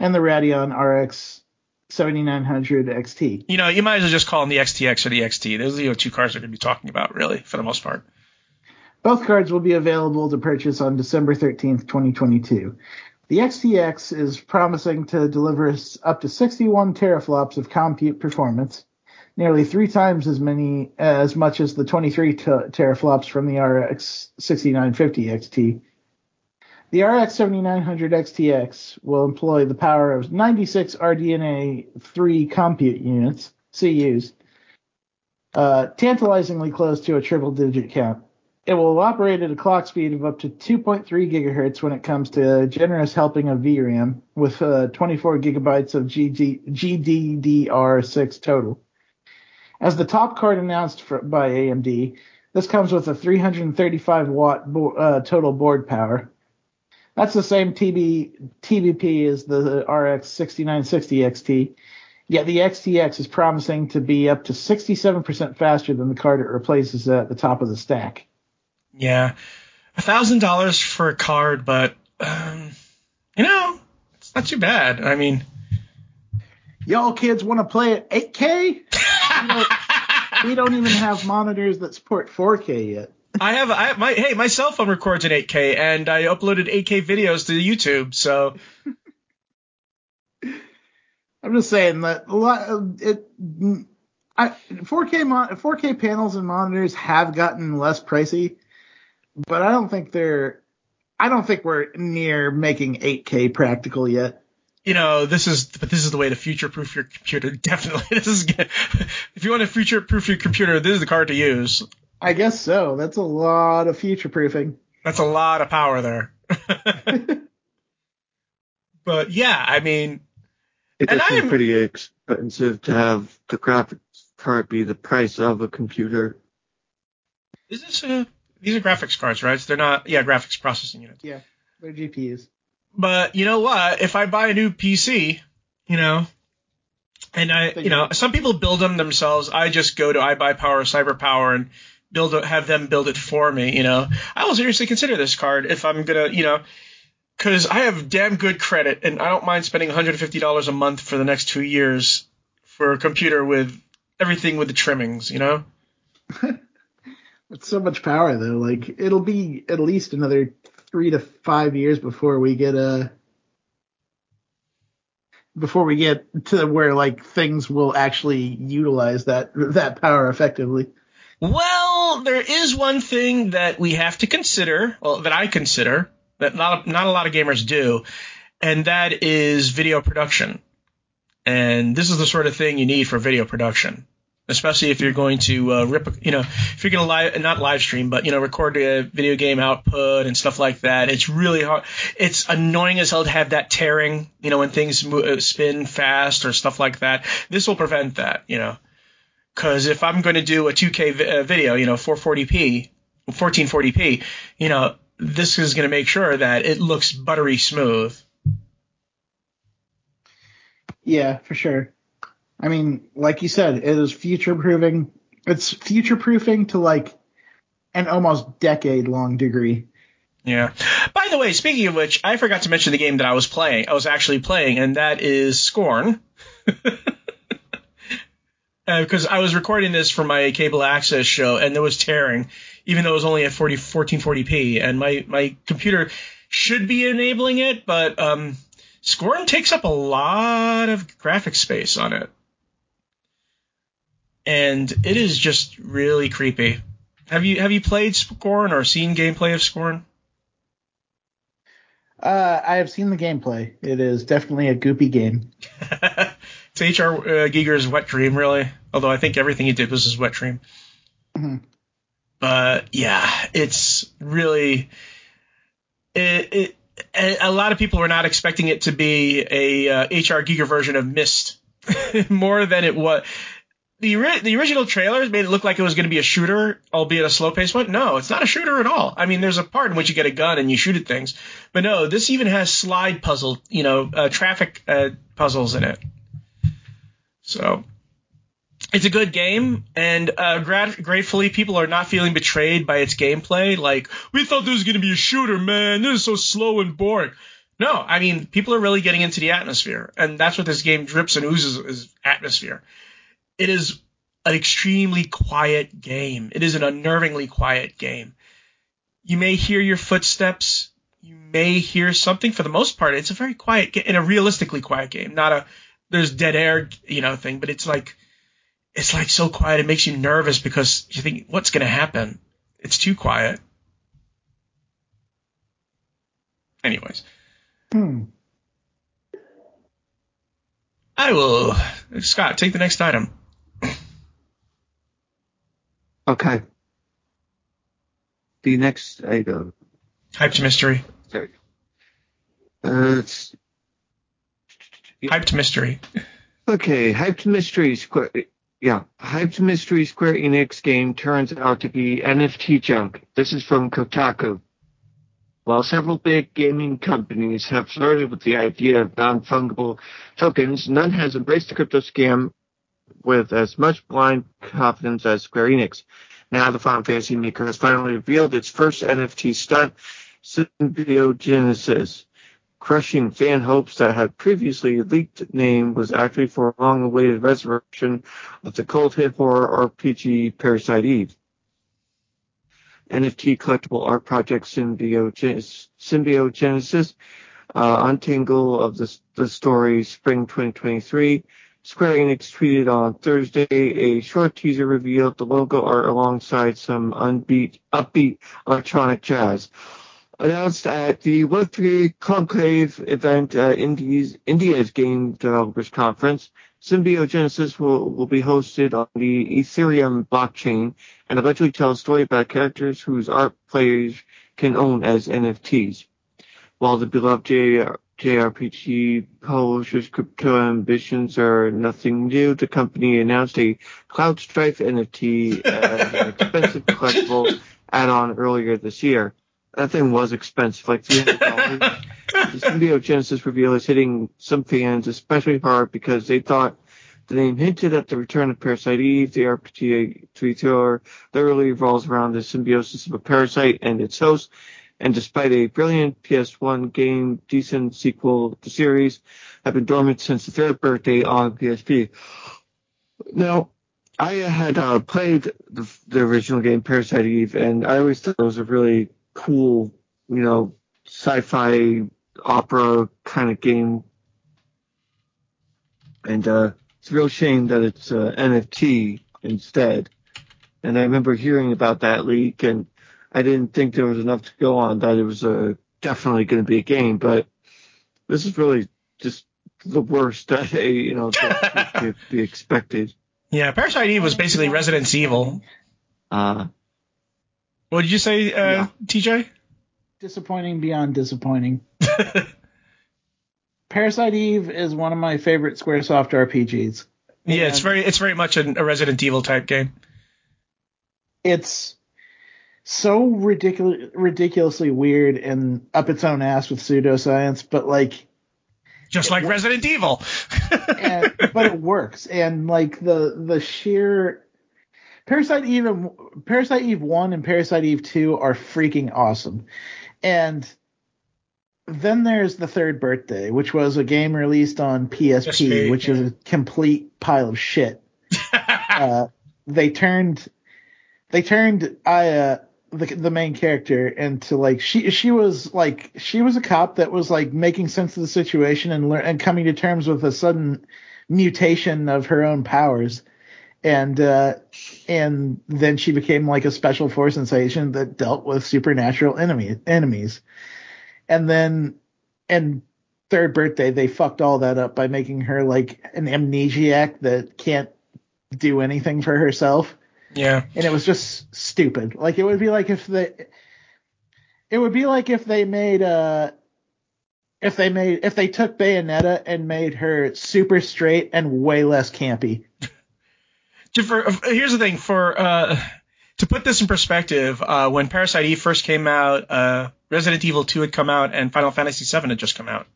and the Radeon RX 7900 XT. You know, you might as well just call them the XTX or the XT. Those are the two cards we're going to be talking about, really, for the most part. Both cards will be available to purchase on December 13th, 2022. The XTX is promising to deliver us up to 61 teraflops of compute performance, nearly three times as many as much as the 23 t- teraflops from the RX 6950 XT. The RX 7900 XTX will employ the power of 96 RDNA 3 compute units, CUs, uh, tantalizingly close to a triple digit count. It will operate at a clock speed of up to 2.3 gigahertz when it comes to a generous helping of VRAM, with uh, 24 gigabytes of GD, GDDR6 total. As the top card announced for, by AMD, this comes with a 335 watt bo- uh, total board power. That's the same TB, TBP as the RX 6960 XT. Yet the XTX is promising to be up to 67% faster than the card it replaces at the top of the stack. Yeah, a thousand dollars for a card, but um, you know, it's not too bad. I mean, Y'all kids want to play at 8K? We don't even have monitors that support 4K yet. I have I have my hey my cell phone records in 8K and I uploaded 8K videos to YouTube. So I'm just saying that a lot it I 4K mon, 4K panels and monitors have gotten less pricey, but I don't think they're I don't think we're near making 8K practical yet. You know, this is but this is the way to future proof your computer. Definitely, this is good. if you want to future proof your computer, this is the card to use. I guess so. That's a lot of future proofing. That's a lot of power there. but yeah, I mean, It does seem pretty expensive to have the graphics card be the price of a computer. is this a these are graphics cards, right? So they're not yeah graphics processing units. Yeah, they're GPUs. But you know what? If I buy a new PC, you know, and I, you know, some people build them themselves. I just go to iBuyPower, CyberPower, and build it, have them build it for me. You know, I will seriously consider this card if I'm gonna, you know, because I have damn good credit, and I don't mind spending $150 a month for the next two years for a computer with everything with the trimmings. You know. It's so much power though. Like it'll be at least another three to five years before we get a before we get to where like things will actually utilize that that power effectively. Well, there is one thing that we have to consider, well, that I consider, that not, not a lot of gamers do, and that is video production. And this is the sort of thing you need for video production, especially if you're going to uh, rip, you know, if you're going to live, not live stream, but, you know, record a video game output and stuff like that. It's really hard. It's annoying as hell to have that tearing, you know, when things uh, spin fast or stuff like that. This will prevent that, you know. Because if I'm going to do a 2K vi- uh, video, you know, 440p, 1440p, you know, this is going to make sure that it looks buttery smooth. Yeah, for sure. I mean, like you said, it is future proofing. It's future proofing to like an almost decade long degree. Yeah. By the way, speaking of which, I forgot to mention the game that I was playing. I was actually playing, and that is Scorn. Because I was recording this for my cable access show, and there was tearing, even though it was only at 40, 1440p, and my, my computer should be enabling it, but um, Scorn takes up a lot of graphic space on it. And it is just really creepy. Have you have you played Scorn or seen gameplay of Scorn? Uh, I have seen the gameplay. It is definitely a goopy game. it's H.R. Uh, Giger's wet dream, really. Although I think everything he did was his wet dream. Mhm. But yeah, it's really it, it. A a lot of people were not expecting it to be a uh, H.R. Giger version of Myst more than it was. The, the original trailers made it look like it was going to be a shooter, albeit a slow paced one. No, it's not a shooter at all. I mean, there's a part in which you get a gun and you shoot at things, but no, this even has slide puzzle, you know, uh, traffic uh, puzzles in it. So it's a good game, and uh, grat- gratefully, people are not feeling betrayed by its gameplay. Like we thought this was going to be a shooter, man. This is so slow and boring. No, I mean people are really getting into the atmosphere, and that's what this game drips and oozes is atmosphere. It is an extremely quiet game. It is an unnervingly quiet game. You may hear your footsteps. You may hear something. For the most part, it's a very quiet game, and a realistically quiet game. Not a there's dead air, you know, thing, but it's like it's like so quiet it makes you nervous because you think what's going to happen. It's too quiet. Anyways, Hmm. I will. Scott, take the next item. Okay. The next item. Hyped mystery. There. Uh, it's, Hyped mystery. okay, Hyped Mystery Square. Yeah, Hyped Mystery Square Enix game turns out to be NFT junk. This is from Kotaku. While several big gaming companies have flirted with the idea of non-fungible tokens, none has embraced the crypto scam with as much blind confidence as Square Enix. Now the Final Fantasy maker has finally revealed its first NFT stunt, Symbiogenesis. crushing fan hopes that had previously leaked name was actually for a long-awaited resurrection of the cult hit horror RPG Parasite Eve. NFT collectible art project Symbiogenesis, Symbiogenesis uh, Untangle of the, the story Spring 2023. Square Enix tweeted on Thursday a short teaser revealed the logo art alongside some unbeat, upbeat electronic jazz announced at the Web3 Conclave event at India's, India's Game Developers Conference. Symbiogenesis will, will be hosted on the Ethereum blockchain and eventually tell a story about characters whose art players can own as NFTs. While the beloved JRPG publisher's crypto ambitions are nothing new, the company announced a Cloud Strife NFT as uh, an expensive collectible add-on earlier this year that thing was expensive, like three hundred dollars. the Symbiogenesis reveal is hitting some fans especially hard because they thought the name hinted at the return of Parasite Eve. The RPG thriller literally revolves around the symbiosis of a parasite and its host. And despite a brilliant PS1 game, decent sequel, to the series have been dormant since the third birthday on PSP. Now, I had uh, played the, the original game Parasite Eve, and I always thought it was a really cool, you know, sci-fi opera kind of game. And uh, it's a real shame that it's uh, NFT instead. And I remember hearing about that leak, and I didn't think there was enough to go on that it was uh, definitely going to be a game. But this is really just the worst that you know to, to be expected. Yeah, Parasite Eve was basically Resident Evil. Uh, what did you say, uh, yeah. TJ? Disappointing beyond disappointing. Parasite Eve is one of my favorite SquareSoft RPGs. Yeah, it's very it's very much a, a Resident Evil type game. It's so ridiculous, ridiculously weird and up its own ass with pseudoscience, but like just like works. Resident Evil. and, but it works, and like the the sheer Parasite Eve, Parasite Eve one and Parasite Eve two are freaking awesome, and then there's the third birthday, which was a game released on PSP, PSP which yeah. is a complete pile of shit. uh, they turned they turned Aya the the main character and to like she she was like she was a cop that was like making sense of the situation and lear- and coming to terms with a sudden mutation of her own powers and uh, and then she became like a special force agent that dealt with supernatural enemy enemies, and then and third birthday they fucked all that up by making her like an amnesiac that can't do anything for herself. Yeah, and it was just stupid. Like it would be like if they, it would be like if they made uh if they made if they took Bayonetta and made her super straight and way less campy for, here's the thing for uh, to put this in perspective, uh, when Parasite Eve first came out, uh, Resident Evil 2 had come out, and Final Fantasy 7 had just come out.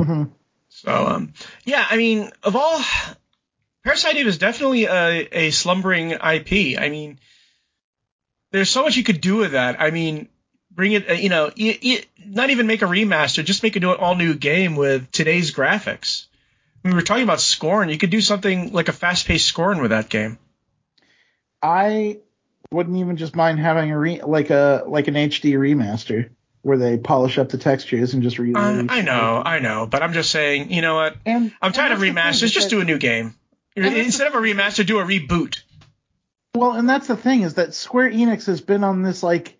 Mm-hmm. So, um, yeah, I mean, of all, Parasite Eve is definitely a, a slumbering IP. I mean, there's so much you could do with that. I mean, bring it, uh, you know, not even make a remaster, just make it an all new game with today's graphics we were talking about Scorn. You could do something like a fast-paced Scorn with that game. I wouldn't even just mind having a re- like a like an HD remaster where they polish up the textures and just re. Uh, I know, I know, but I'm just saying, you know what? And, I'm tired of remasters. Just do a new game. Instead of a remaster, do a reboot. Well, and that's the thing is that Square Enix has been on this like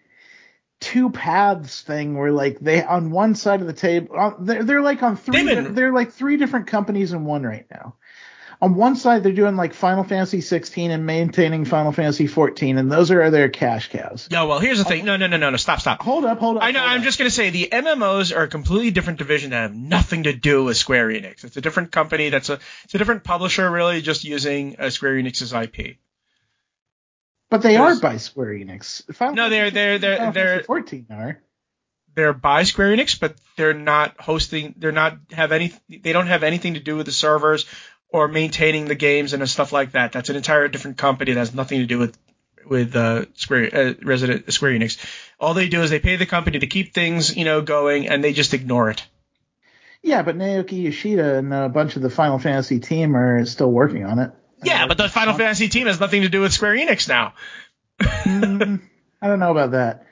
two paths thing where like they on one side of the table uh, they're, they're like on 3 been, they're like three different companies in one right now on one side they're doing like Final Fantasy 16 and maintaining Final Fantasy 14 and those are their cash cows. Yeah, well, here's the thing. No, no, no, no, no. Stop, stop. Hold up, hold up. I know. I'm up. just gonna say the MMOs are a completely different division that have nothing to do with Square Enix. It's a different company. That's a it's a different publisher, really, just using uh, Square Enix's IP. But they are by Square Enix. Final no, they're they're they're they're 14 are. They're by Square Enix, but they're not hosting. They're not have any. They don't have anything to do with the servers or maintaining the games and stuff like that. That's an entire different company that has nothing to do with with uh, Square uh, Resident Square Enix. All they do is they pay the company to keep things you know going, and they just ignore it. Yeah, but Naoki Yoshida and a bunch of the Final Fantasy team are still working on it. Yeah, but the Final Fantasy team has nothing to do with Square Enix now. Mm, I don't know about that.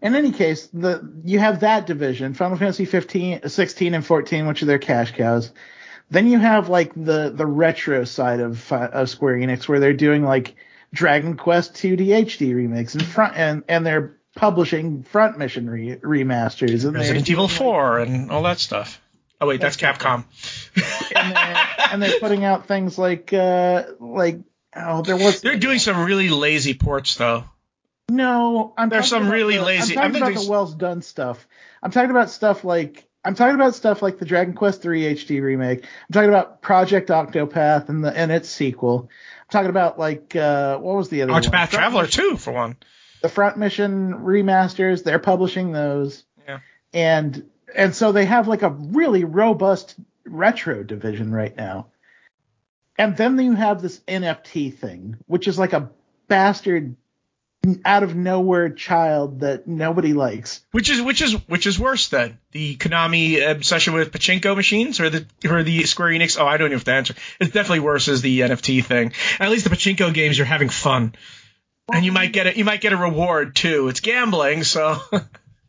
In any case, the you have that division, Final Fantasy 15, 16, and 14, which are their cash cows. Then you have like the the retro side of of Square Enix, where they're doing like Dragon Quest 2D HD remakes and front and and they're publishing front mission re- remasters and Resident Evil doing, 4 and all that stuff. Oh wait, that's, That's Capcom. and, they're, and they're putting out things like uh like oh there was They're doing some really lazy ports though. No, I'm There's some about really the, lazy- I'm talking about there's- the Wells done stuff. I'm talking about stuff like I'm talking about stuff like the Dragon Quest III HD remake. I'm talking about Project Octopath and the and its sequel. I'm talking about like uh what was the other one? Octopath Front Traveler 2 for one. The Front Mission remasters. They're publishing those. Yeah. And and so they have like a really robust retro division right now. And then you have this NFT thing, which is like a bastard out of nowhere child that nobody likes. Which is which is which is worse then? The Konami obsession with pachinko machines or the or the Square Enix? Oh, I don't even have to answer. It's definitely worse as the NFT thing. At least the pachinko games you're having fun. And you might get a you might get a reward too. It's gambling, so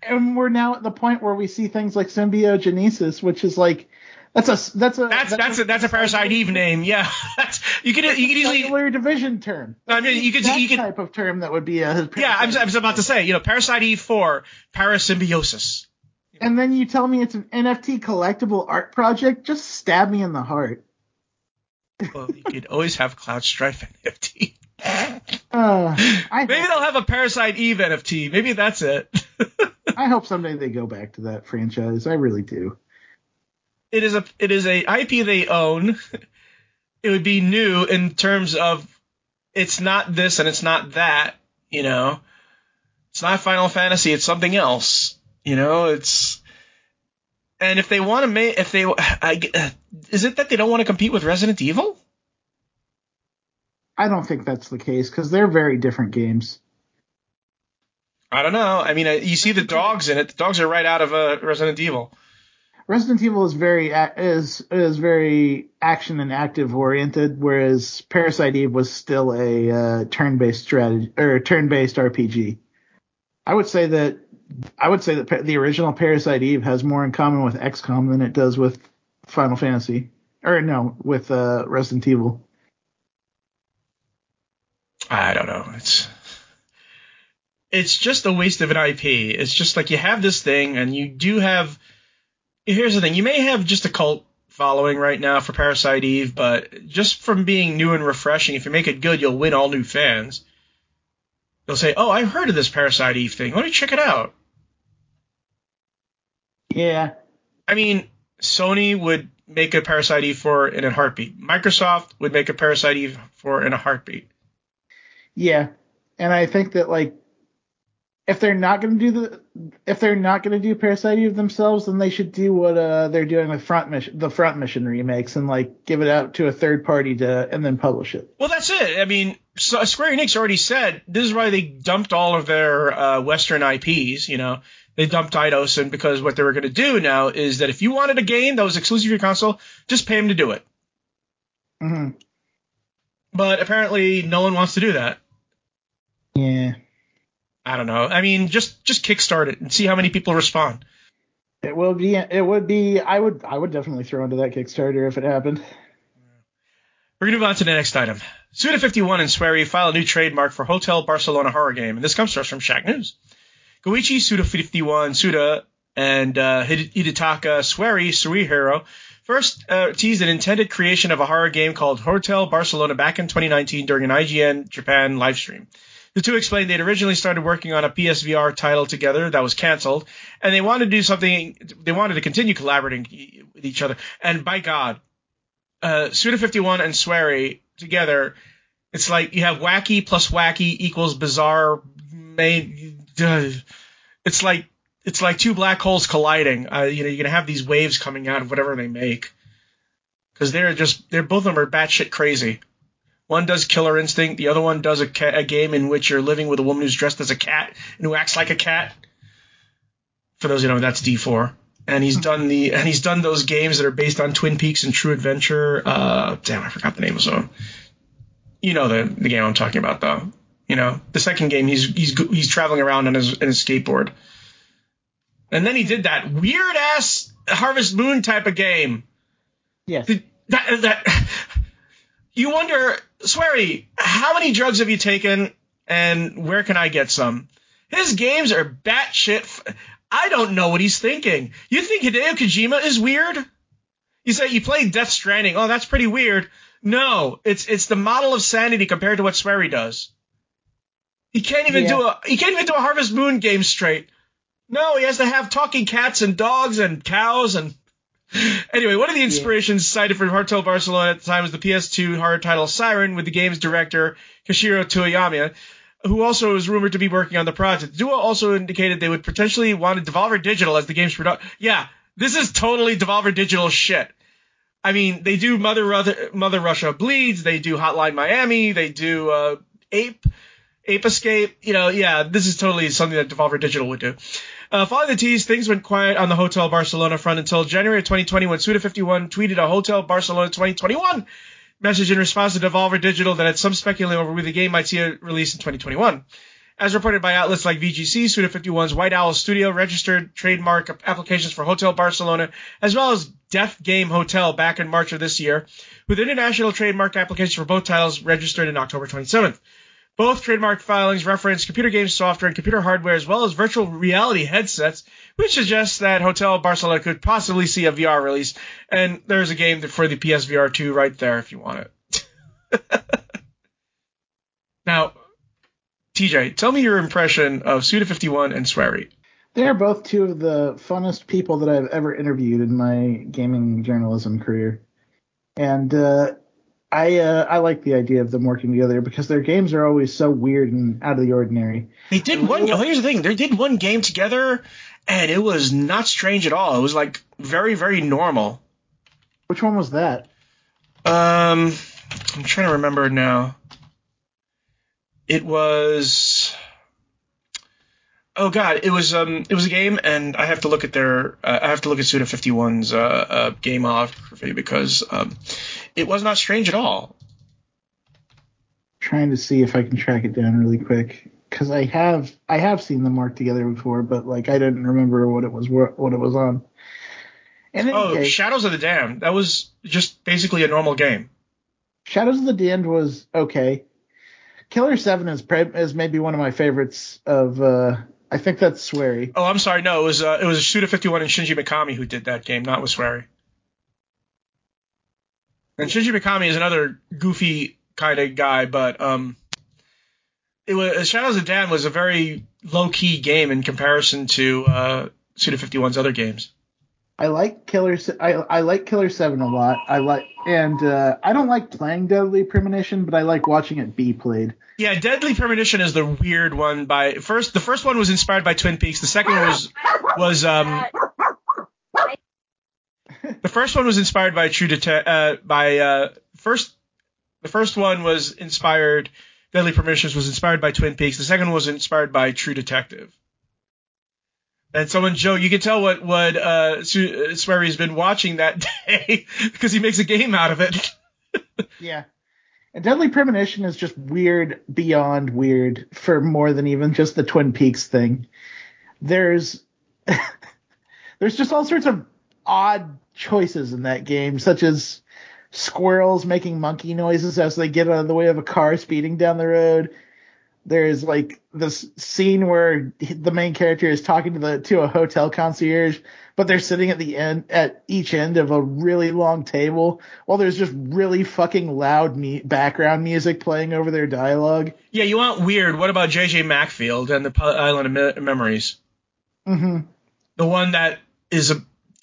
And we're now at the point where we see things like symbiogenesis, which is like that's a that's a that's that's a, that's a Parasite Eve name. Yeah, that's you could you could easily. cellular division term. I mean, you could that you could type of term that would be a yeah. I was, I was about to say you know Parasite Eve four parasymbiosis. And then you tell me it's an NFT collectible art project. Just stab me in the heart. Well, you could always have Cloud Strife NFT. Uh, Maybe hope, they'll have a Parasite Eve NFT. Maybe that's it. I hope someday they go back to that franchise. I really do. It is a it is a IP they own. It would be new in terms of it's not this and it's not that. You know, it's not Final Fantasy. It's something else. You know, it's and if they want to make if they I, is it that they don't want to compete with Resident Evil? I don't think that's the case because they're very different games. I don't know. I mean, uh, you see the dogs in it. The dogs are right out of uh, Resident Evil. Resident Evil is very is is very action and active oriented, whereas Parasite Eve was still a uh, turn based strategy or turn based RPG. I would say that I would say that the original Parasite Eve has more in common with XCOM than it does with Final Fantasy, or no, with uh, Resident Evil. I don't know. It's it's just a waste of an IP. It's just like you have this thing, and you do have. Here's the thing: you may have just a cult following right now for Parasite Eve, but just from being new and refreshing, if you make it good, you'll win all new fans. They'll say, "Oh, I've heard of this Parasite Eve thing. Let me check it out." Yeah, I mean, Sony would make a Parasite Eve for in a heartbeat. Microsoft would make a Parasite Eve for in a heartbeat. yeah, and I think that like if they're not going to do the if they're not going to do Parasite Eve themselves, then they should do what uh, they're doing with front mission the front mission remakes and like give it out to a third party to and then publish it. Well, that's it. I mean, so Square Enix already said this is why they dumped all of their uh, Western IPs. You know, they dumped Eidos, and because what they were going to do now is that if you wanted a game that was exclusive to your console, just pay them to do it. hmm But apparently, no one wants to do that. Yeah. I don't know. I mean, just just kickstart it and see how many people respond. It will be. It would be. I would. I would definitely throw into that Kickstarter if it happened. We're going to move on to the next item. Suda51 and Swery file a new trademark for Hotel Barcelona horror game, and this comes to us from Shack News. Goichi, Suda51, Suda, and uh, Hide- Hidetaka Swery, Suehiro, first uh, teased an intended creation of a horror game called Hotel Barcelona back in 2019 during an IGN Japan livestream. The two explained they'd originally started working on a PSVR title together that was canceled, and they wanted to do something, they wanted to continue collaborating with each other. And by God, uh, Suda51 and Swery together, it's like you have wacky plus wacky equals bizarre. Made, it's like it's like two black holes colliding. Uh, you know, you're gonna have these waves coming out of whatever they make, because they're just they're both of them are batshit crazy. One does Killer Instinct, the other one does a, ca- a game in which you're living with a woman who's dressed as a cat and who acts like a cat. For those who don't know, that's D4. and he's done the and he's done those games that are based on Twin Peaks and True Adventure. Uh, damn, I forgot the name of them. You know the the game I'm talking about though. You know the second game he's he's he's traveling around on his in his skateboard, and then he did that weird ass Harvest Moon type of game. Yes. That, that you wonder, Swery, how many drugs have you taken, and where can I get some? His games are batshit. F- I don't know what he's thinking. You think Hideo Kojima is weird? You say you played Death Stranding. Oh, that's pretty weird. No, it's it's the model of sanity compared to what Swery does. He can't even Yeah. do a he can't even do a Harvest Moon game straight. No, he has to have talking cats and dogs and cows and Anyway, one of the inspirations cited for Hotel Barcelona at the time was the PS2 horror title Siren with the game's director Kishiro Toyama, who also was rumored to be working on the project. The duo also indicated they would potentially want to Devolver Digital as the game's production. Yeah, this is totally Devolver Digital shit. I mean, they do Mother, Mother, Mother Russia Bleeds, they do Hotline Miami, they do uh, Ape, Ape Escape. You know, yeah, this is totally something that Devolver Digital would do. Uh, following the tease, things went quiet on the Hotel Barcelona front until January of 2020 when Suda51 tweeted a Hotel Barcelona 2021 message in response to Devolver Digital that had some speculating over whether the game might see a release in 2021. As reported by outlets like VGC, Suda51's White Owl Studio registered trademark applications for Hotel Barcelona as well as Death Game Hotel back in March of this year, with international trademark applications for both titles registered in October 27th. Both trademark filings reference computer game software and computer hardware as well as virtual reality headsets, which suggests that Hotel Barcelona could possibly see a VR release. And there's a game for the PSVR 2 right there if you want it. now, TJ, tell me your impression of Suda51 and Swery. They are both two of the funnest people that I've ever interviewed in my gaming journalism career, and uh, I uh, I like the idea of them working together because their games are always so weird and out of the ordinary. They did one. Oh, here's the thing. They did one game together, and it was not strange at all. It was like very, very normal. Which one was that? Um, I'm trying to remember now. It was. Oh God! It was um. It was a game, and I have to look at their. Uh, I have to look at Suda 51's uh, uh game holography because um, it was not strange at all. Trying to see if I can track it down really quick because I have I have seen them work together before, but like I didn't remember what it was what it was on. Any Oh, case, Shadows of the Damned. That was just basically a normal game. Shadows of the Damned was okay. Killer Seven is pre- is maybe one of my favorites of. uh I think that's Swery. Oh, I'm sorry. No, it was uh, it was Suda 51 and Shinji Mikami who did that game, not with Swery. And Shinji Mikami is another goofy kind of guy, but um, it was Shadows of Dan was a very low key game in comparison to uh, Suda 51's other games. I like Killer. I I like Killer Seven a lot. I like and uh, I don't like playing Deadly Premonition, but I like watching it be played. Yeah, Deadly Premonition is the weird one. By first, the first one was inspired by Twin Peaks. The second one was was um. The first one was inspired by True Detect. Uh, by uh, first, the first one was inspired. Deadly Premonitions was inspired by Twin Peaks. The second was inspired by True Detective. And someone, Joe, you can tell what what uh, Su- uh, Swery's been watching that day because he makes a game out of it. Yeah. And Deadly Premonition is just weird beyond weird for more than even just the Twin Peaks thing. There's there's just all sorts of odd choices in that game, such as squirrels making monkey noises as they get out of the way of a car speeding down the road. There's like this scene where the main character is talking to the to a hotel concierge, but they're sitting at the end at each end of a really long table while there's just really fucking loud me- background music playing over their dialogue. Yeah, you want weird. What about J.J. Macfield and the Island of Me- Memories? hmm The one that is a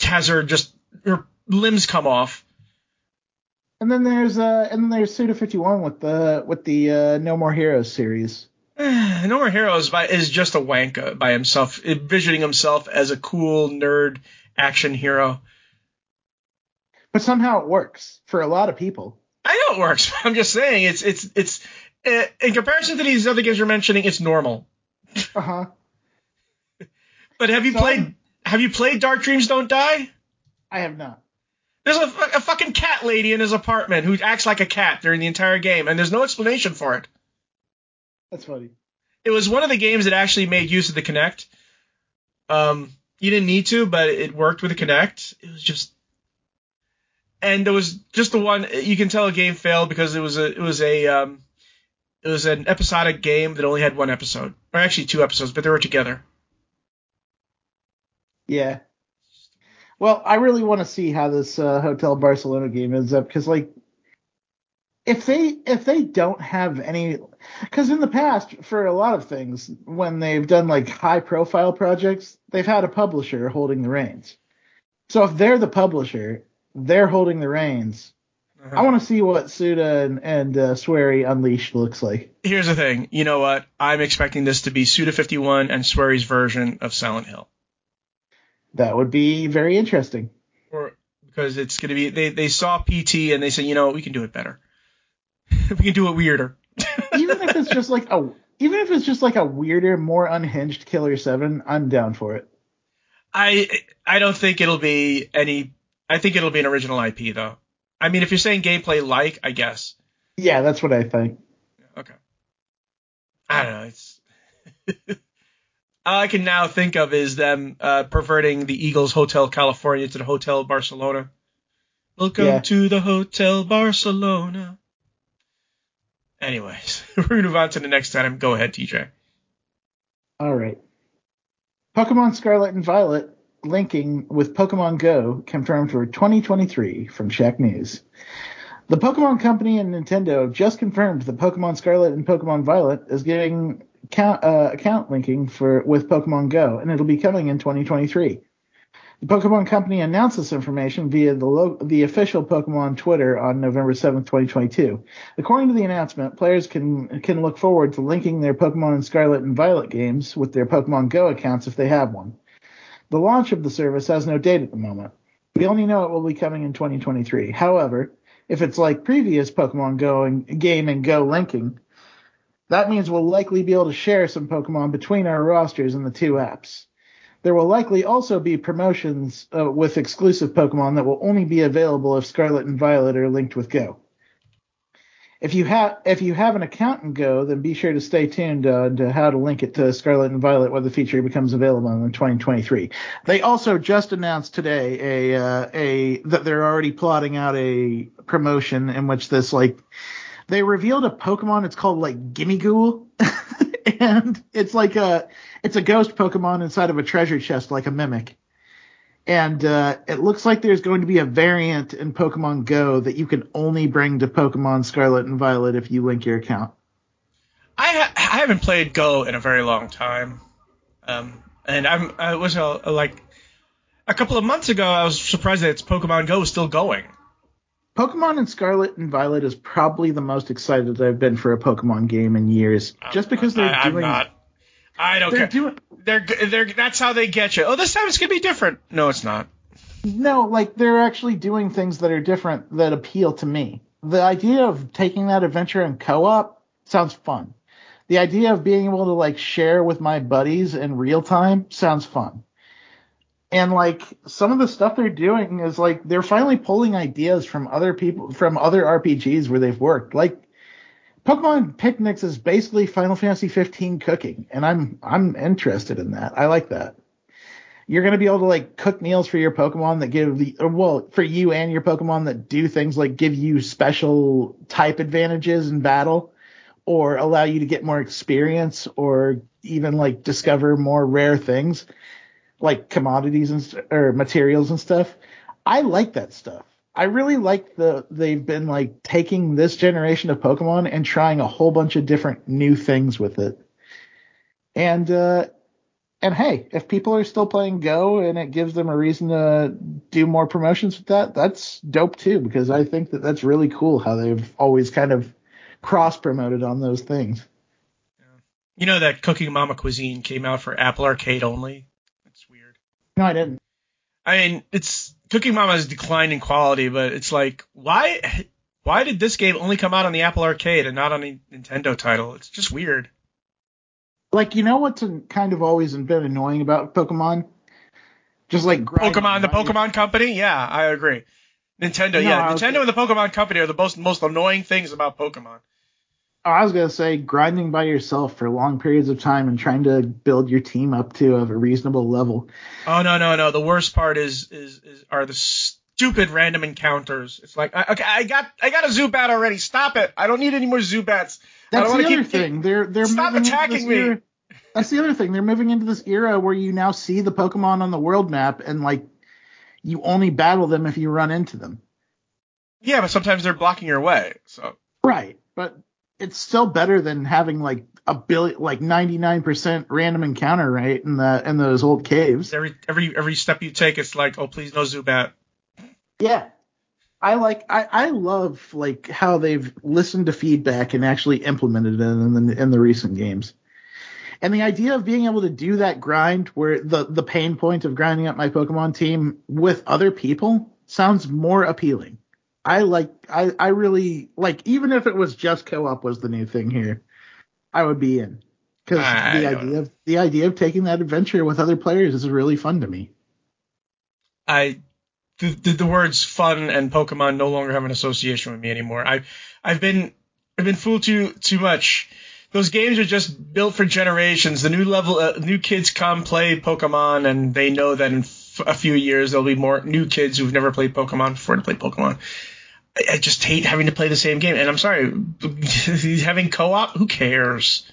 has her just her limbs come off. And then there's uh and then there's Suda 51 with the with the uh, No More Heroes series. no More Heroes by, is just a wanka by himself, envisioning himself as a cool nerd action hero. But somehow it works for a lot of people. I know it works. I'm just saying it's it's it's uh, in comparison to these other games you're mentioning, it's normal. Uh-huh. But have you So- played have you played Dark Dreams Don't Die? I have not. There's a, a fucking cat lady in his apartment who acts like a cat during the entire game, and there's no explanation for it. That's funny. It was one of the games that actually made use of the Kinect. Um, you didn't need to, but it worked with the Kinect. It was just, and there was just the one. You can tell a game failed because it was a it was a um, it was an episodic game that only had one episode, or actually two episodes, but they were together. Yeah. Well, I really want to see how this uh, Hotel Barcelona game ends up because, like, if they if they don't have any, because in the past for a lot of things when they've done like high profile projects, they've had a publisher holding the reins. So if they're the publisher, they're holding the reins. Uh-huh. I want to see what Suda and, and uh, Swery Unleashed looks like. Here's the thing. You know what? I'm expecting this to be Suda 51 and Swery's version of Silent Hill. That would be very interesting. Or because it's going to be they they saw PT and they said, you know, we can do it better. we can do it weirder. Even if it's just like a even if it's just like a weirder, more unhinged Killer Seven, I'm down for it. I I don't think it'll be any. I think it'll be an original IP though. I mean, if you're saying gameplay like, I guess. Yeah, that's what I think. Okay. I don't know. It's all I can now think of is them uh, perverting the Eagles Hotel California to the Hotel Barcelona. Welcome Yeah. to the Hotel Barcelona. Anyways, we're gonna move on to the next item. Go ahead, TJ. All right. Pokemon Scarlet and Violet linking with Pokemon Go confirmed for 2023 from Shack News. The Pokemon Company and Nintendo have just confirmed that Pokemon Scarlet and Pokemon Violet is getting account, uh, account linking for with Pokemon Go, and it'll be coming in 2023. The Pokemon Company announced this information via the lo- the official Pokemon Twitter on November 7th, 2022. According to the announcement, players can can look forward to linking their Pokemon Scarlet and Violet games with their Pokemon Go accounts if they have one. The launch of the service has no date at the moment. We only know it will be coming in 2023. However, if it's like previous Pokemon Go and game and Go linking, that means we'll likely be able to share some Pokemon between our rosters in the two apps. There will likely also be promotions uh, with exclusive Pokemon that will only be available if Scarlet and Violet are linked with Go. If you have if you have an account in Go, then be sure to stay tuned uh, to how to link it to Scarlet and Violet when the feature becomes available in 2023. They also just announced today a uh, a that they're already plotting out a promotion in which this like they revealed a Pokemon. It's called like Gimmighoul, and it's like a it's a ghost Pokemon inside of a treasure chest, like a mimic. And uh, it looks like there's going to be a variant in Pokemon Go that you can only bring to Pokemon Scarlet and Violet if you link your account. I ha- I haven't played Go in a very long time, um, and I'm I was uh, like a couple of months ago. I was surprised that it's Pokemon Go is still going. Pokemon and Scarlet and Violet is probably the most excited I've been for a Pokemon game in years, just because they're I, I'm doing not. I don't they're care. doing They're they're that's how they get you. Oh, this time it's gonna be different. No, it's not. No, like they're actually doing things that are different that appeal to me. The idea of taking that adventure in co-op sounds fun. The idea of being able to like share with my buddies in real time sounds fun. And like some of the stuff they're doing is like they're finally pulling ideas from other people from other RPGs where they've worked. Like Pokemon Picnics is basically Final Fantasy 15 cooking, and I'm I'm interested in that. I like that you're going to be able to like cook meals for your Pokemon that give the, or, well, for you and your Pokemon that do things like give you special type advantages in battle or allow you to get more experience or even like discover more rare things like commodities and or materials and stuff. I like that stuff. I really like the they've been like taking this generation of Pokemon and trying a whole bunch of different new things with it. And uh and hey, if people are still playing Go and it gives them a reason to do more promotions with that, that's dope too. Because I think that that's really cool how they've always kind of cross promoted on those things. You know that Cooking Mama Cuisine came out for Apple Arcade only. That's weird. No, I didn't. I mean, it's Cooking Mama has declined in quality, but it's like why why did this game only come out on the Apple Arcade and not on a Nintendo title? It's just weird. Like, you know what's kind of always been annoying about Pokemon? Just like grinding Pokemon, the Pokemon Company. Yeah, I agree. Nintendo, No, yeah, Nintendo and the Pokemon Company are the most most annoying things about Pokemon. Oh, I was gonna say grinding by yourself for long periods of time and trying to build your team up to a reasonable level. Oh no no no! The worst part is is, is are the stupid random encounters. It's like I, okay, I got I got a Zubat already. Stop it! I don't need any more Zubats. I That's don't the other keep- thing. They're they're Stop attacking me. Era, that's the other thing. They're moving into this era where you now see the Pokemon on the world map and like you only battle them if you run into them. Yeah, but sometimes they're blocking your way. So Right. But it's still better than having like a billion like 99% random encounter right in the in those old caves. every every every step you take, it's like, oh please no Zubat. Yeah. I like I, I love like how they've listened to feedback and actually implemented it in the in the recent games. And the idea of being able to do that grind where the the pain point of grinding up my Pokemon team with other people sounds more appealing. I like I I really like even if it was just co-op was the new thing here, I would be in. Cuz the idea of the idea of taking that adventure with other players is really fun to me. I the, the, the words fun and Pokemon no longer have an association with me anymore. I I've been I've been fooled too too much. Those games are just built for generations. The new level, uh, new kids come play Pokemon, and they know that in a few years there'll be more new kids who've never played Pokemon before to play Pokemon. I, just hate having to play the same game. And I'm sorry, having co-op, who cares?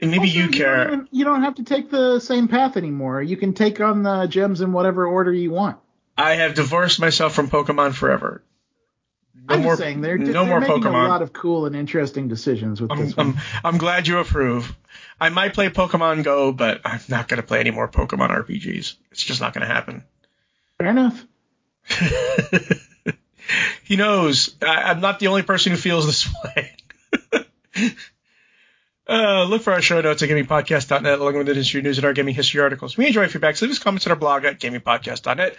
And maybe Also, you Don't care. even, you don't have to take the same path anymore. You can take on the gems in whatever order you want. I have divorced myself from Pokemon forever. No I'm more, just saying they're, no they're more making Pokemon. a lot of cool and interesting decisions with I'm, this one. I'm, I'm glad you approve. I might play Pokemon Go, but I'm not going to play any more Pokemon RPGs. It's just not going to happen. Fair enough. he knows. I, I'm not the only person who feels this way. Uh, look for our show notes at gamingpodcast.net along with the industry news and our gaming history articles. We enjoy feedback, so leave us comments on our blog at gamingpodcast.net.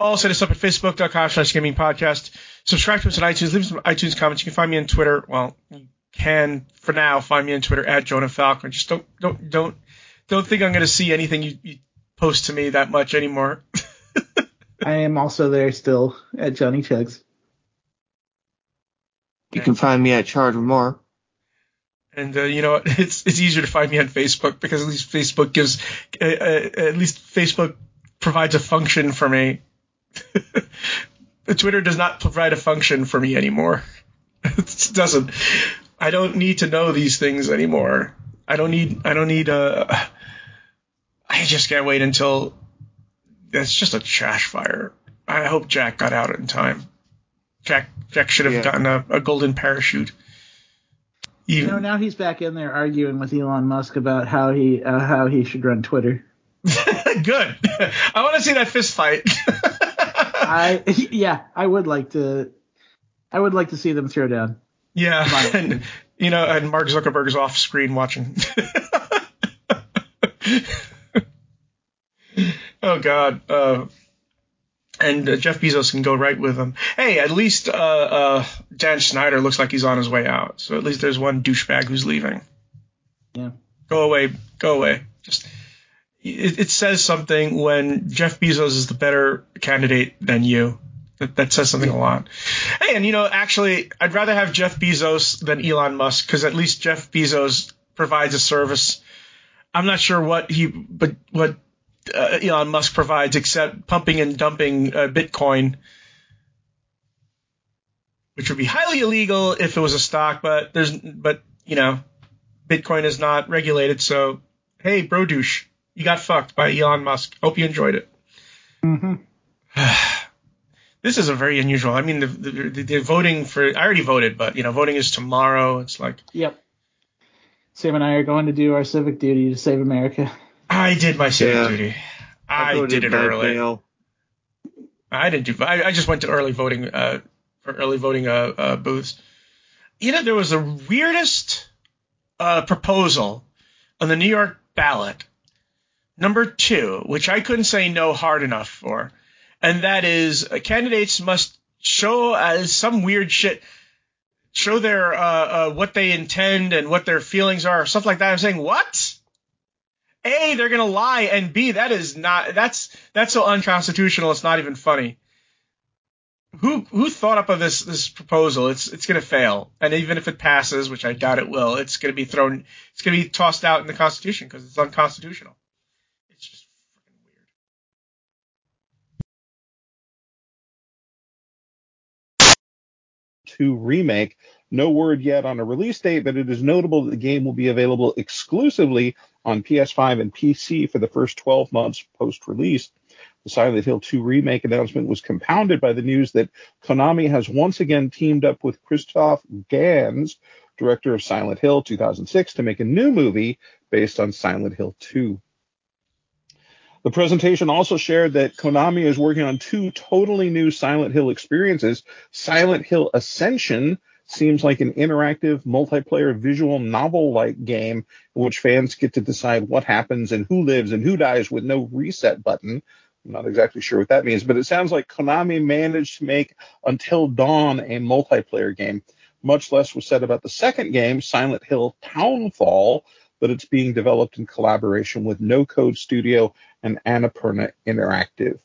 Also, hit us up at facebook.com slash gamingpodcast. Subscribe to us on iTunes. Leave us some iTunes comments. You can find me on Twitter. Well, you can, for now, find me on Twitter at Jonah Falcon. Just don't, don't, don't, don't think I'm going to see anything you, you post to me that much anymore. I am also there still at Johnny Chugs. You can find me at Charge More. And uh, you know? It's it's easier to find me on Facebook because at least Facebook gives uh, uh, at least Facebook provides a function for me. Twitter does not provide a function for me anymore. it doesn't. I don't need to know these things anymore. I don't need. I don't need. Uh, I just can't wait until it's just a trash fire. I hope Jack got out in time. Jack Jack should have Yeah. gotten a, a golden parachute. You Even, know, now he's back in there arguing with Elon Musk about how he uh, how he should run Twitter. Good. I want to see that fist fight. I yeah, I would like to. I would like to see them throw down. yeah, and you know, and Mark Zuckerberg is off screen watching. oh God. Uh, and uh, Jeff Bezos can go right with him. Hey, at least uh, uh, Dan Schneider looks like he's on his way out. So at least there's one douchebag who's leaving. Yeah. Go away. Go away. Just it, it says something when Jeff Bezos is the better candidate than you. That, that says something a lot. Hey, and you know, actually, I'd rather have Jeff Bezos than Elon Musk because at least Jeff Bezos provides a service. I'm not sure what he, but what uh, Elon Musk provides except pumping and dumping uh, Bitcoin, which would be highly illegal if it was a stock. But there's, but you know, Bitcoin is not regulated. So, hey, bro douche, you got fucked by Elon Musk. Hope you enjoyed it. Mm-hmm. This is a very unusual. I mean, the, the, the, the voting for I already voted, but you know, voting is tomorrow. It's like Yep. Sam and I are going to do our civic duty to save America. I did my civic Yeah. duty. I, voted did it early. mail. I didn't do. I, I just went to early voting. Uh, for early voting uh, uh, booths. You know, there was the weirdest uh, proposal on the New York ballot, number two, which I couldn't say no hard enough for, and that is uh, candidates must show as some weird shit. Show their uh, uh, what they intend and what their feelings are, stuff like that. I'm saying what? A, they're gonna lie, and B, that is not that's that's so unconstitutional. It's not even funny. Who who thought up of this this proposal? It's it's gonna fail, and even if it passes, which I doubt it will, it's gonna be thrown. It's gonna be tossed out in the Constitution because it's unconstitutional. It's just freaking weird. To remake. No word yet on a release date, but it is notable that the game will be available exclusively on PS5 and PC for the first 12 months post release. The Silent Hill 2 remake announcement was compounded by the news that Konami has once again teamed up with Christoph Gans, director of Silent Hill 2006, to make a new movie based on Silent Hill 2. The presentation also shared that Konami is working on two totally new Silent Hill experiences. Silent Hill Ascension seems like an interactive multiplayer visual novel like game in which fans get to decide what happens and who lives and who dies with no reset button. I'm not exactly sure what that means, but it sounds like Konami managed to make Until Dawn a multiplayer game. Much less was said about the second game, Silent Hill Townfall, but it's being developed in collaboration with No Code Studio and Annapurna Interactive.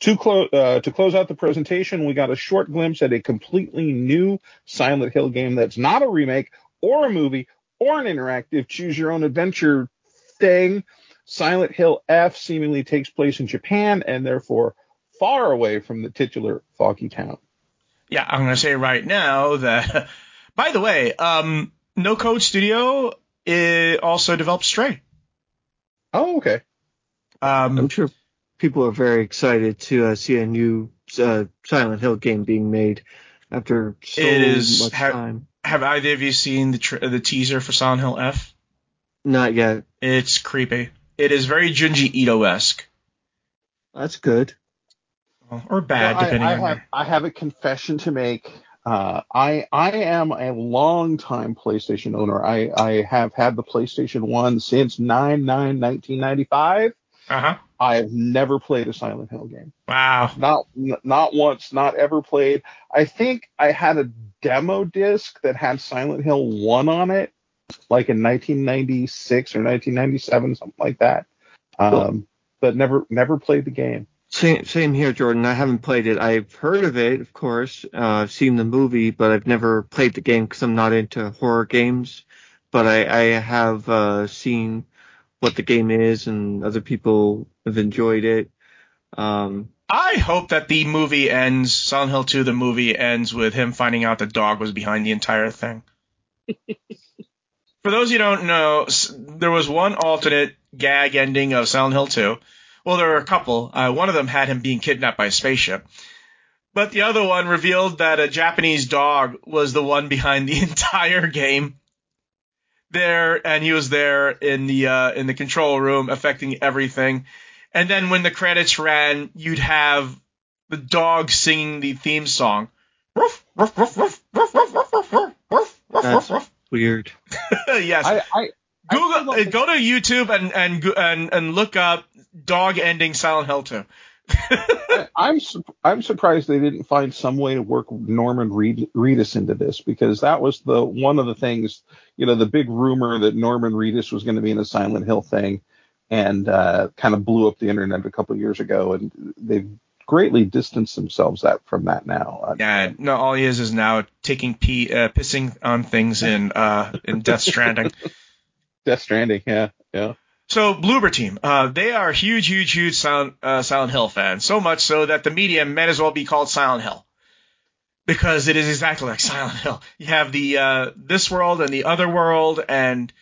To, clo- uh, to close out the presentation, we got a short glimpse at a completely new Silent Hill game that's not a remake or a movie or an interactive choose your own adventure thing. Silent Hill F seemingly takes place in Japan and therefore far away from the titular Foggy Town. Yeah, I'm gonna say right now that. By the way, um, No Code Studio it also developed Stray. Oh, okay. Um, I'm sure people are very excited to uh, see a new uh, Silent Hill game being made after so It is- much ha- time. have either of you seen the tra- the teaser for Silent Hill F? Not yet. It's creepy. It is very Junji Ito esque, That's good. or bad, Well, I- depending I, on. have, your- I have a confession to make. Uh, I I am a long-time PlayStation owner. I, I have had the PlayStation 1 since 9 9 1995. Uh-huh. I have never played a Silent Hill game. Wow. Not n- not once, not ever played. I think I had a demo disc that had Silent Hill 1 on it, like in 1996 or 1997, something like that. Um, but never never played the game. Same, same here, Jordan. I haven't played it. I've heard of it, of course. Uh, I've seen the movie, but I've never played the game because I'm not into horror games. But I, I have uh, seen what the game is, and other people have enjoyed it. Um, I hope that the movie ends, Silent Hill 2, the movie ends with him finding out the dog was behind the entire thing. For those you don't know, there was one alternate gag ending of Silent Hill 2. Well, there were a couple. Uh, one of them had him being kidnapped by a spaceship. But the other one revealed that a Japanese dog was the one behind the entire game there and he was there in the uh, in the control room affecting everything. And then when the credits ran, you'd have the dog singing the theme song. That's weird. yes. I, I, Google, I go to YouTube and, and and and look up dog ending Silent Hill 2. I, I'm su- I'm surprised they didn't find some way to work Norman Reed, Reedus into this because that was the one of the things you know the big rumor that Norman Reedus was going to be in a Silent Hill thing and uh, kind of blew up the internet a couple years ago and they've greatly distanced themselves that from that now. Uh, Yeah, no, all he is is now taking pee, uh, pissing on things in uh in Death Stranding. Death Stranding, yeah, yeah. So Bloober Team, uh, they are huge, huge, huge Silent, uh, Silent Hill fans. So much so that the Medium might as well be called Silent Hill because it is exactly like Silent Hill. You have the uh, this world and the other world, and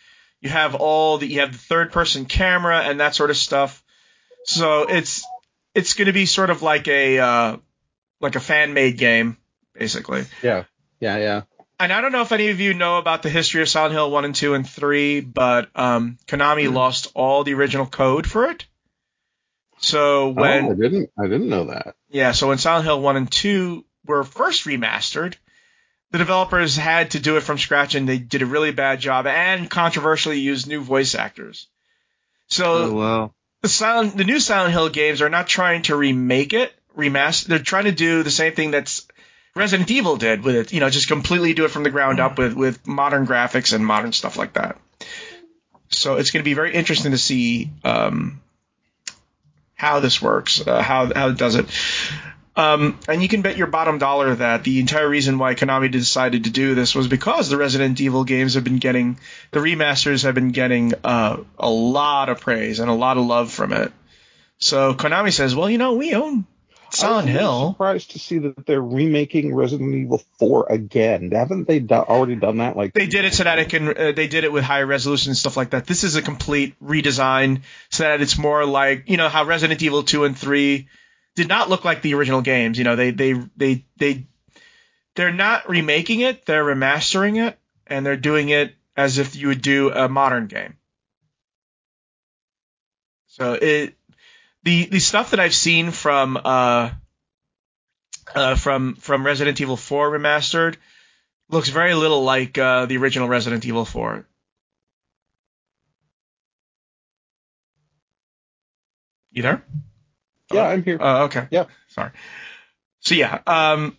you have all the you have the third person camera and that sort of stuff. So it's it's going to be sort of like a uh, like a fan made game basically. Yeah, yeah, yeah. And I don't know if any of you know about the history of Silent Hill 1 and 2 and 3, but um, Konami lost all the original code for it. So when oh, I didn't, I didn't know that. yeah, so when Silent Hill 1 and 2 were first remastered, the developers had to do it from scratch and they did a really bad job and controversially used new voice actors. So Oh wow. the Silent, the new Silent Hill games are not trying to remake it, remaster. They're trying to do the same thing that's Resident Evil did with it. You know, just completely do it from the ground up with with modern graphics and modern stuff like that. so it's going to be very interesting to see um, how this works, uh, how how it does it. Um, and you can bet your bottom dollar that the entire reason why Konami decided to do this was because the Resident Evil games have been getting, the remasters have been getting uh, a lot of praise and a lot of love from it. So Konami says, well, you know, we own Silent I was Hill. surprised to see that they're remaking Resident Evil 4 again. Haven't they do- already done that? Like They did it so that it can, uh, they did it with higher resolution and stuff like that. This is a complete redesign so that it's more like, you know, how Resident Evil 2 and 3 did not look like the original games. You know, they, they, they, they, they're not remaking it, they're remastering it, and they're doing it as if you would do a modern game. So it, the, the stuff that I've seen from, uh, uh, from, from Resident Evil 4 remastered looks very little like, uh, the original Resident Evil 4. You there? yeah, I'm here. Oh, okay. Yeah. Sorry. So yeah, um,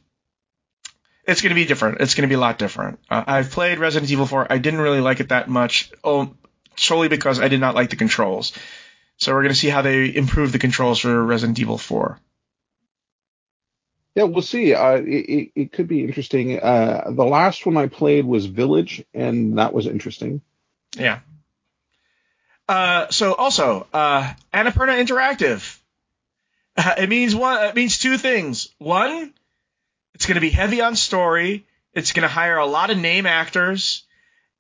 it's going to be different. It's going to be a lot different. Uh, I've played Resident Evil 4. I didn't really like it that much, oh, solely because I did not like the controls. So we're going to see how they improve the controls for Resident Evil 4. Yeah, we'll see. Uh, it, it, it could be interesting. Uh, the last one I played was Village, and that was interesting. Yeah. Uh, so also, uh, Annapurna Interactive. Uh, it means one. It means two things. One, it's going to be heavy on story. It's going to hire a lot of name actors,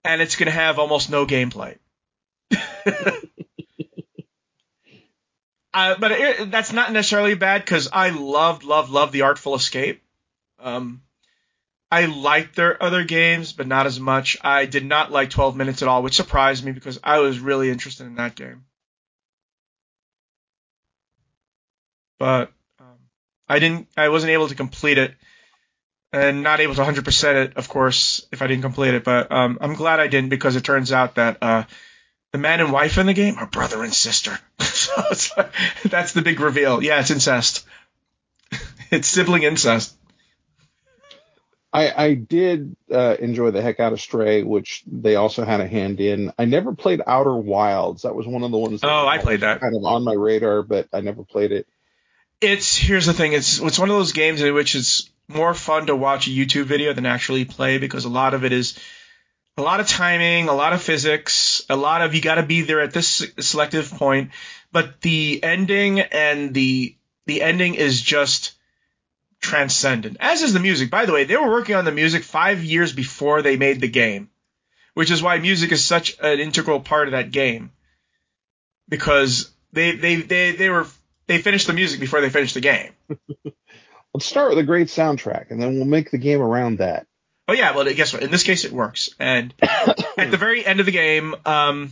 and it's going to have almost no gameplay. uh, but it, that's not necessarily bad because I loved, loved, loved the Artful Escape. Um, I liked their other games, but not as much. I did not like 12 Minutes at all, which surprised me because I was really interested in that game. But um, I didn't. I wasn't able to complete it, and not able to 100% it, of course, if I didn't complete it. But um, I'm glad I didn't because it turns out that uh, the man and wife in the game are brother and sister. so it's like, that's the big reveal. Yeah, it's incest. it's sibling incest. I, I did uh, enjoy the heck out of Stray, which they also had a hand in. I never played Outer Wilds. That was one of the ones. That Oh, I played that. Kind of on my radar, but I never played it. it's here's the thing it's it's one of those games in which it's more fun to watch a YouTube video than actually play because a lot of it is a lot of timing, a lot of physics, a lot of you got to be there at this selective point, but the ending and the the ending is just transcendent. As is the music. By the way, they were working on the music 5 years before they made the game, which is why music is such an integral part of that game. Because they they they they were they finished the music before they finished the game. Let's start with a great soundtrack, and then we'll make the game around that. Oh yeah, well guess what? In this case, it works. And at the very end of the game, um,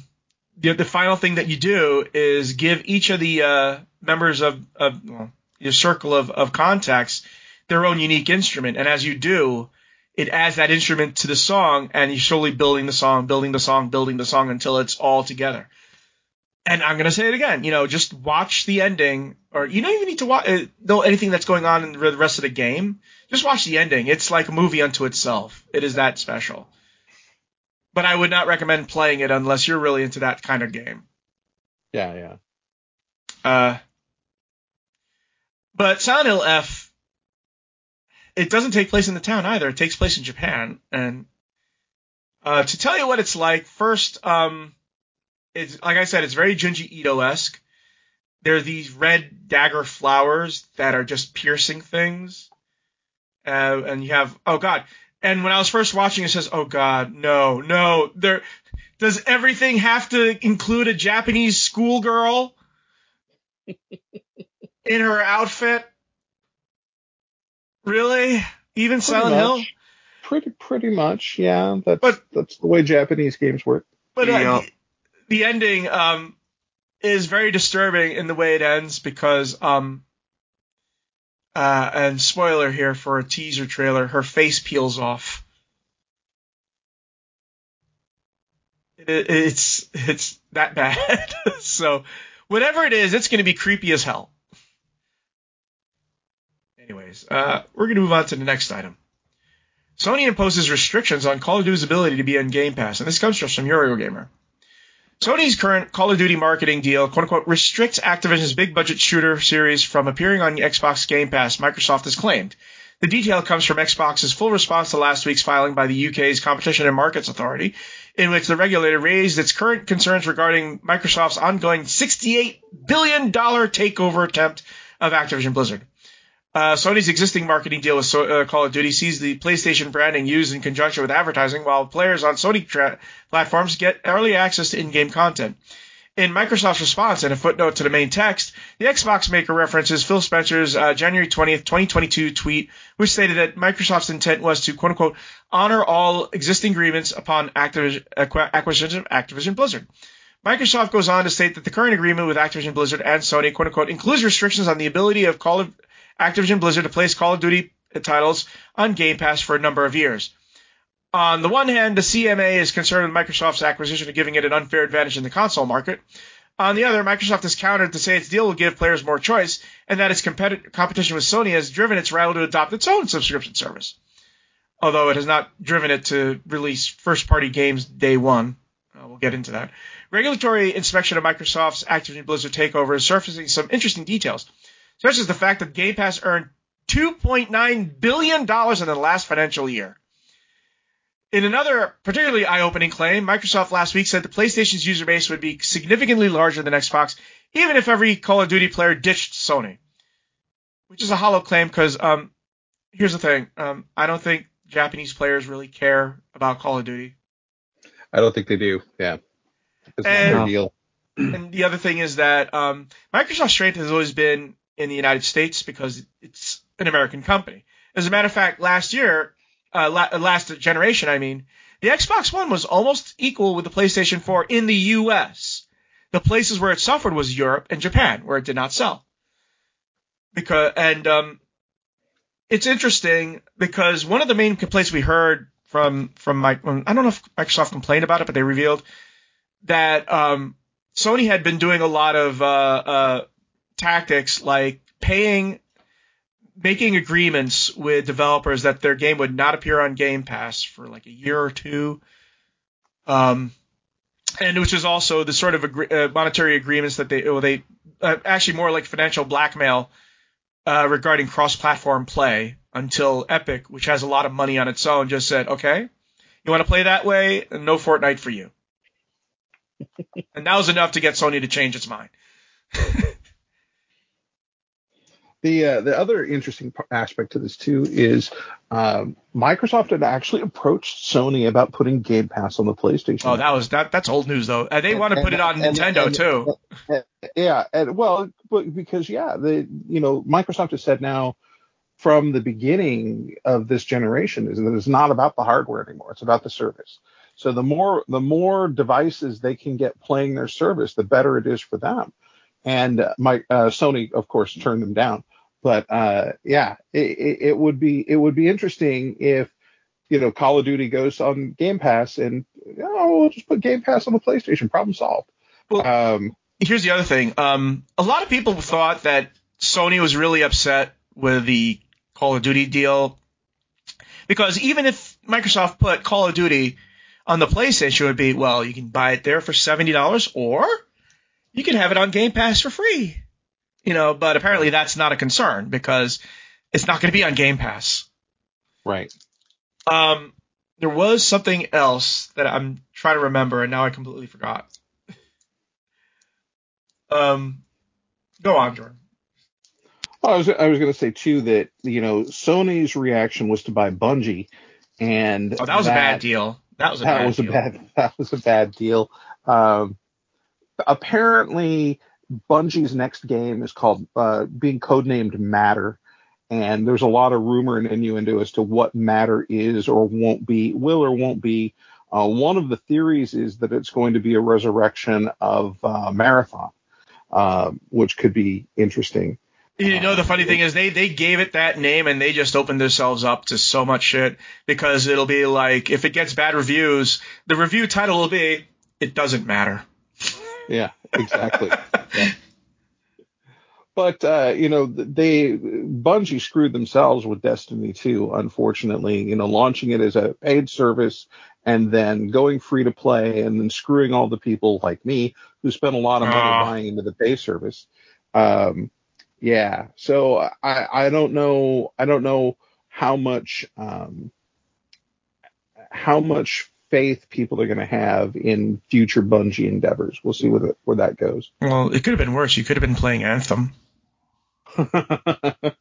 the, the final thing that you do is give each of the uh, members of, of well, your circle of, of contacts their own unique instrument. And as you do, it adds that instrument to the song, and you're slowly building the song, building the song, building the song until it's all together. And I'm gonna say it again. You know, just watch the ending, or you don't even need to watch uh, know anything that's going on in the rest of the game. Just watch the ending. It's like a movie unto itself. It is that special. But I would not recommend playing it unless you're really into that kind of game. Yeah, yeah. Uh, but Silent Hill F, it doesn't take place in the town either. It takes place in Japan. And uh, to tell you what it's like, first, um, it's like I said, it's very Junji Ito esque. There are these red dagger flowers that are just piercing things. Uh, and you have, oh god. And when I was first watching, it says, oh god, no, no. There, does everything have to include a Japanese schoolgirl in her outfit? Really? Even Silent much. Hill? Pretty, pretty much. Yeah, that's But- that's the way Japanese games work. But uh, Yeah. the, the ending um, is very disturbing in the way it ends because, um, uh, and spoiler here for a teaser trailer, her face peels off. It, it's it's that bad. so whatever it is, it's going to be creepy as hell. Anyways, uh, we're going to move on to the next item. Sony imposes restrictions on Call of Duty's ability to be on Game Pass, and this comes from Eurogamer. Sony's current Call of Duty marketing deal, quote unquote, restricts Activision's big budget shooter series from appearing on Xbox Game Pass, Microsoft has claimed. The detail comes from Xbox's full response to last week's filing by the UK's Competition and Markets Authority, in which the regulator raised its current concerns regarding Microsoft's ongoing $68 billion takeover attempt of Activision Blizzard. Uh, Sony's existing marketing deal with so- uh, Call of Duty sees the PlayStation branding used in conjunction with advertising, while players on Sony tra- platforms get early access to in-game content. In Microsoft's response in a footnote to the main text, the Xbox maker references Phil Spencer's uh, January 20th, 2022 tweet, which stated that Microsoft's intent was to quote unquote honor all existing agreements upon Activision, acquisition of Activision Blizzard. Microsoft goes on to state that the current agreement with Activision Blizzard and Sony quote unquote includes restrictions on the ability of Call of Activision Blizzard to place Call of Duty titles on Game Pass for a number of years. On the one hand, the CMA is concerned with Microsoft's acquisition of giving it an unfair advantage in the console market. On the other, Microsoft has countered to say its deal will give players more choice and that its competi- competition with Sony has driven its rival to adopt its own subscription service. Although it has not driven it to release first party games day one. Uh, we'll get into that. Regulatory inspection of Microsoft's Activision Blizzard takeover is surfacing some interesting details such as the fact that Game Pass earned $2.9 billion in the last financial year. In another particularly eye-opening claim, Microsoft last week said the PlayStation's user base would be significantly larger than Xbox, even if every Call of Duty player ditched Sony. Which is a hollow claim because, um, here's the thing. Um, I don't think Japanese players really care about Call of Duty. I don't think they do. Yeah. It's And- not their deal. And the other thing is that um, Microsoft's strength has always been in the United States because it's an American company. As a matter of fact, last year, uh, la- last generation, I mean, the Xbox One was almost equal with the PlayStation 4 in the U.S. The places where it suffered was Europe and Japan, where it did not sell. Because and um, it's interesting because one of the main complaints we heard from from Mike, I don't know if Microsoft complained about it, but they revealed that um, Sony had been doing a lot of uh, uh, tactics like paying, making agreements with developers that their game would not appear on Game Pass for like a year or two. Um, and which is also the sort of agree- uh, monetary agreements that they, well, they uh, actually more like financial blackmail uh, regarding cross-platform play until Epic, which has a lot of money on its own, just said, okay, you want to play that way? No Fortnite for you. and that was enough to get Sony to change its mind. The uh, the other interesting aspect to this too is um, Microsoft had actually approached Sony about putting Game Pass on the PlayStation. Oh, that was that. That's old news though. They want to And- put it on and- Nintendo and- too. yeah, and well, but because yeah, the you know Microsoft has said now from the beginning of this generation is that it's not about the hardware anymore; it's about the service. So the more the more devices they can get playing their service, the better it is for them. And uh, my uh, Sony, of course, turned them down. But uh, yeah, it, it, it would be it would be interesting if you know Call of Duty goes on Game Pass and know, we'll just put Game Pass on the PlayStation. Problem solved. Well- um, Here's the other thing. Um, a lot of people thought that Sony was really upset with the Call of Duty deal because even if Microsoft put Call of Duty on the PlayStation, it would be well, you can buy it there for seventy dollars, or you can have it on Game Pass for free. You know, but apparently that's not a concern because it's not going to be on Game Pass. right. Um, there was something else that I'm trying to remember, and now I completely forgot. Um, go on, Jordan. Well, I was I was going to say too that you know Sony's reaction was to buy Bungie, and Oh, that was a bad deal. That was a that bad was deal. a bad that was a bad deal. Um, apparently, Bungie's next game is called uh, being codenamed Matter, and there's a lot of rumor and innuendo as to what Matter is or won't be, will or won't be. Uh, one of the theories is that it's going to be a resurrection of uh, Marathon, uh, which could be interesting. You know, the funny thing is they they gave it that name and they just opened themselves up to so much shit because it'll be like if it gets bad reviews, the review title will be "It doesn't matter." Yeah, exactly. yeah. but uh, you know they Bungie screwed themselves with Destiny 2. Unfortunately, you know, launching it as a paid service and then going free to play and then screwing all the people like me who spent a lot of money Oh. buying into the pay service. Um, yeah, so I I don't know I don't know how much um, how much faith people are going to have in future Bungie endeavors. We'll see where, the, where that goes. Well, it could have been worse. You could have been playing Anthem. I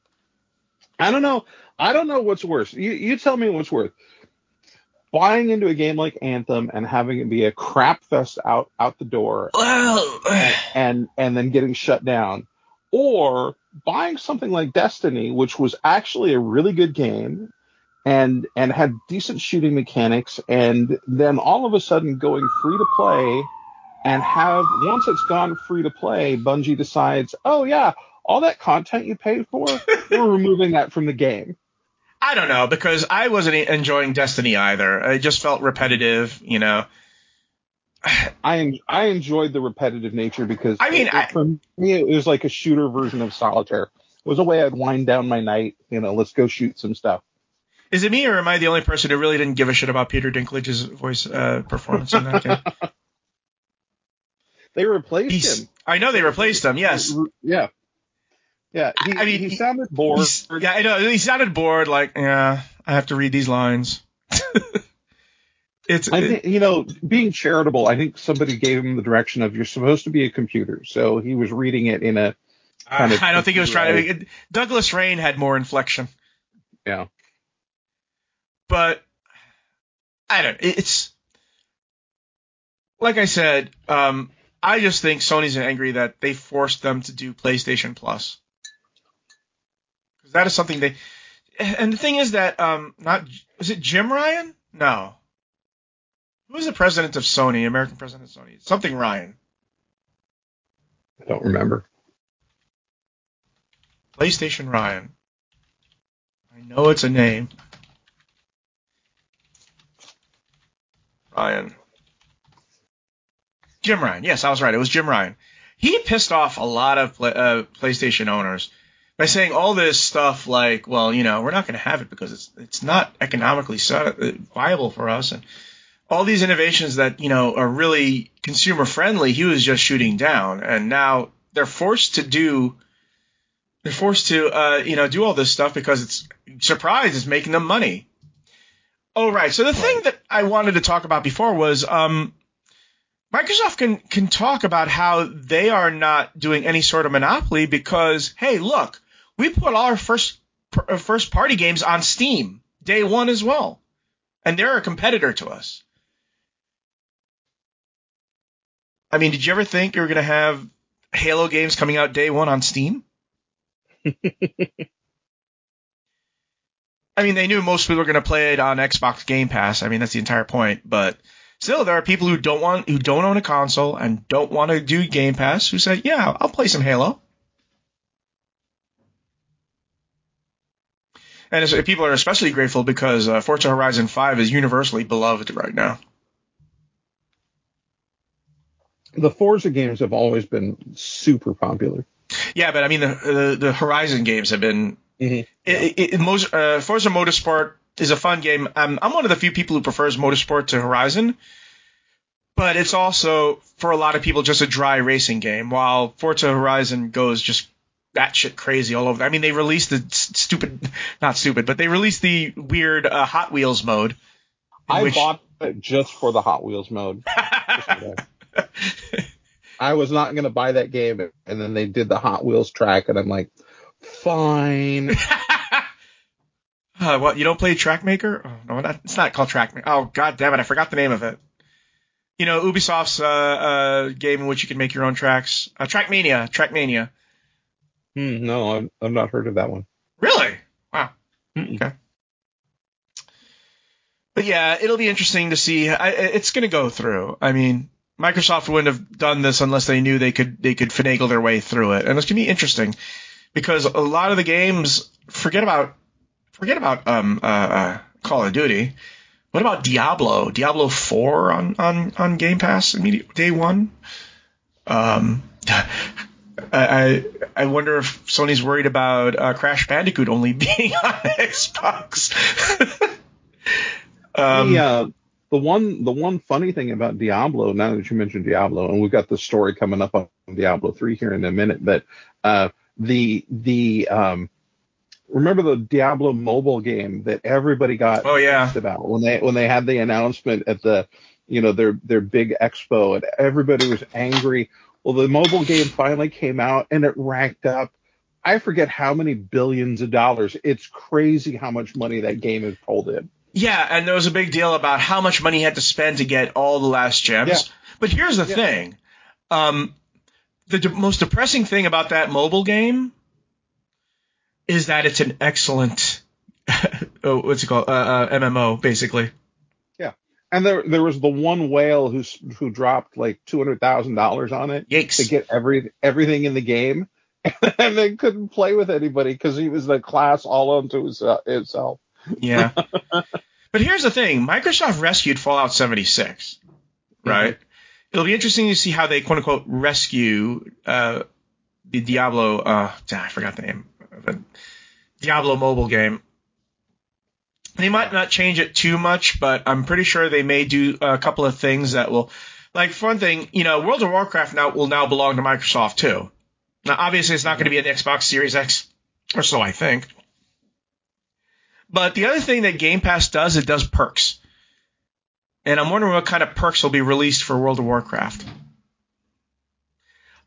don't know. I don't know what's worse. You, you tell me what's worse. Buying into a game like Anthem and having it be a crap fest out out the door Well, and and then getting shut down, or buying something like Destiny, which was actually a really good game and and had decent shooting mechanics, and then all of a sudden going free to play and have once it's gone free to play, Bungie decides, oh yeah, all that content you paid for, we're removing that from the game. I don't know because I wasn't enjoying Destiny either. It just felt repetitive, you know. I I enjoyed the repetitive nature because I mean, it- I- for me it was like a shooter version of solitaire. It was a way I'd wind down my night. You know, let's go shoot some stuff. Is it me or am I the only person who really didn't give a shit about Peter Dinklage's voice uh, performance in that game? They replaced He's, him. I know they replaced him. Yes. Yeah. Yeah. He, I mean, he sounded bored. Yeah, I know. He sounded bored. Like, yeah, I have to read these lines. it's I think you know, being charitable. I think somebody gave him the direction of you're supposed to be a computer, so he was reading it in a kind of I don't think he was trying to. Douglas Rain had more inflection, yeah. But I don't. It's like I said. Um, I just think Sony's angry that they forced them to do PlayStation Plus because that is something they. And the thing is that um, not is it Jim Ryan? No. Who is the president of Sony? American president of Sony? Something Ryan. I don't remember. PlayStation Ryan. I know it's a name. Ryan. Jim Ryan. Yes, I was right. It was Jim Ryan. He pissed off a lot of pla uh, PlayStation owners by saying all this stuff like, well, you know, we're not going to have it because it's it's not economically uh, viable for us, and all these innovations that you know are really consumer friendly. He was just shooting down, and now they're forced to do they're forced to uh, you know do all this stuff because it's surprise is making them money. Oh right. So the thing that I wanted to talk about before was um, Microsoft can can talk about how they are not doing any sort of monopoly because hey look we put all our first uh, first party games on Steam day one as well, and they're a competitor to us. I mean, did you ever think you were going to have Halo games coming out day one on Steam? I mean, they knew most people were going to play it on Xbox Game Pass. I mean, that's the entire point. But still, there are people who don't want, who don't own a console and don't want to do Game Pass who say, "Yeah, I'll play some Halo." And people are especially grateful because uh, Forza Horizon 5 is universally beloved right now. The Forza games have always been super popular. Yeah, but I mean, the the, the Horizon games have been Mm-hmm. It, it, it, most, uh, Forza Motorsport is a fun game. I'm, I'm one of the few people who prefers Motorsport to Horizon, but it's also for a lot of people just a dry racing game. While Forza Horizon goes just batshit crazy all over. I mean, they released the stupid, not stupid, but they released the weird uh, Hot Wheels mode. I which- bought it just for the Hot Wheels mode. Just for that. I was not going to buy that game, and then they did the Hot Wheels track, and I'm like, fine. uh, what you don't play Trackmaker? Oh, no, not, it's not called Trackmaker. Oh god damn it, I forgot the name of it. You know, Ubisoft's uh, uh, game in which you can make your own tracks. Uh, Trackmania, Trackmania. Hmm, no, I've, I've not heard of that one. Really? Wow. Mm-mm. Okay. But yeah, it'll be interesting to see. I, it's going to go through. I mean, Microsoft wouldn't have done this unless they knew they could they could finagle their way through it, and it's going to be interesting because a lot of the games forget about forget about um uh, uh Call of Duty. What about Diablo? Diablo four on on on Game Pass immediate day one. Um, I I wonder if Sony's worried about uh, Crash Bandicoot only being on Xbox. um, the, uh, the one the one funny thing about Diablo, now that you mentioned Diablo, and we've got the story coming up on Diablo three here in a minute, but uh, the the um, remember the Diablo mobile game that everybody got oh yeah about when they when they had the announcement at the you know their their big expo and everybody was angry. Well, the mobile game finally came out and it racked up. I forget how many billions of dollars. It's crazy how much money that game has pulled in. Yeah, and there was a big deal about how much money he had to spend to get all the last gems. Yeah. But here's the yeah. thing. Um, the de- most depressing thing about that mobile game is that it's an excellent oh, what's it called uh, uh, MMO basically. Yeah, and there there was the one whale who who dropped like two hundred thousand dollars on it Yikes. to get every everything in the game, and they couldn't play with anybody because he was the class all unto his, uh, himself. Yeah. but here's the thing: Microsoft rescued Fallout 76, right? Mm-hmm. It'll be interesting to see how they quote unquote rescue uh, the Diablo. Uh, I forgot the name of it. Diablo mobile game. They might not change it too much, but I'm pretty sure they may do a couple of things that will, like for one thing, you know, World of Warcraft now will now belong to Microsoft too. Now, obviously, it's not going to be an Xbox Series X, or so I think. But the other thing that Game Pass does, it does perks. And I'm wondering what kind of perks will be released for World of Warcraft.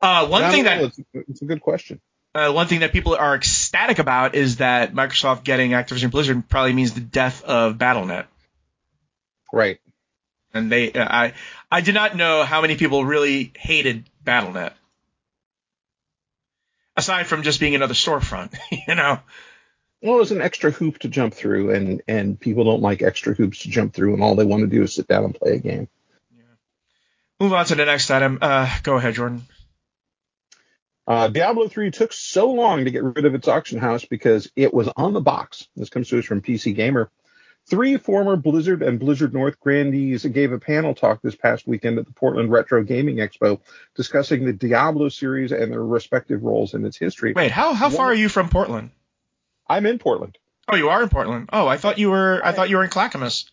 Uh, one thing that it's a good question. Uh, one thing that people are ecstatic about is that Microsoft getting Activision Blizzard probably means the death of Battle.net. Right. And they, uh, I, I did not know how many people really hated Battle.net. Aside from just being another storefront, you know. Well, it was an extra hoop to jump through, and and people don't like extra hoops to jump through, and all they want to do is sit down and play a game. Yeah. Move on to the next item. Uh, go ahead, Jordan. Uh, Diablo 3 took so long to get rid of its auction house because it was on the box. This comes to us from PC Gamer. Three former Blizzard and Blizzard North grandees gave a panel talk this past weekend at the Portland Retro Gaming Expo discussing the Diablo series and their respective roles in its history. Wait, how how far are you from Portland? I'm in Portland. Oh, you are in Portland. Oh, I thought you were I thought you were in Clackamas.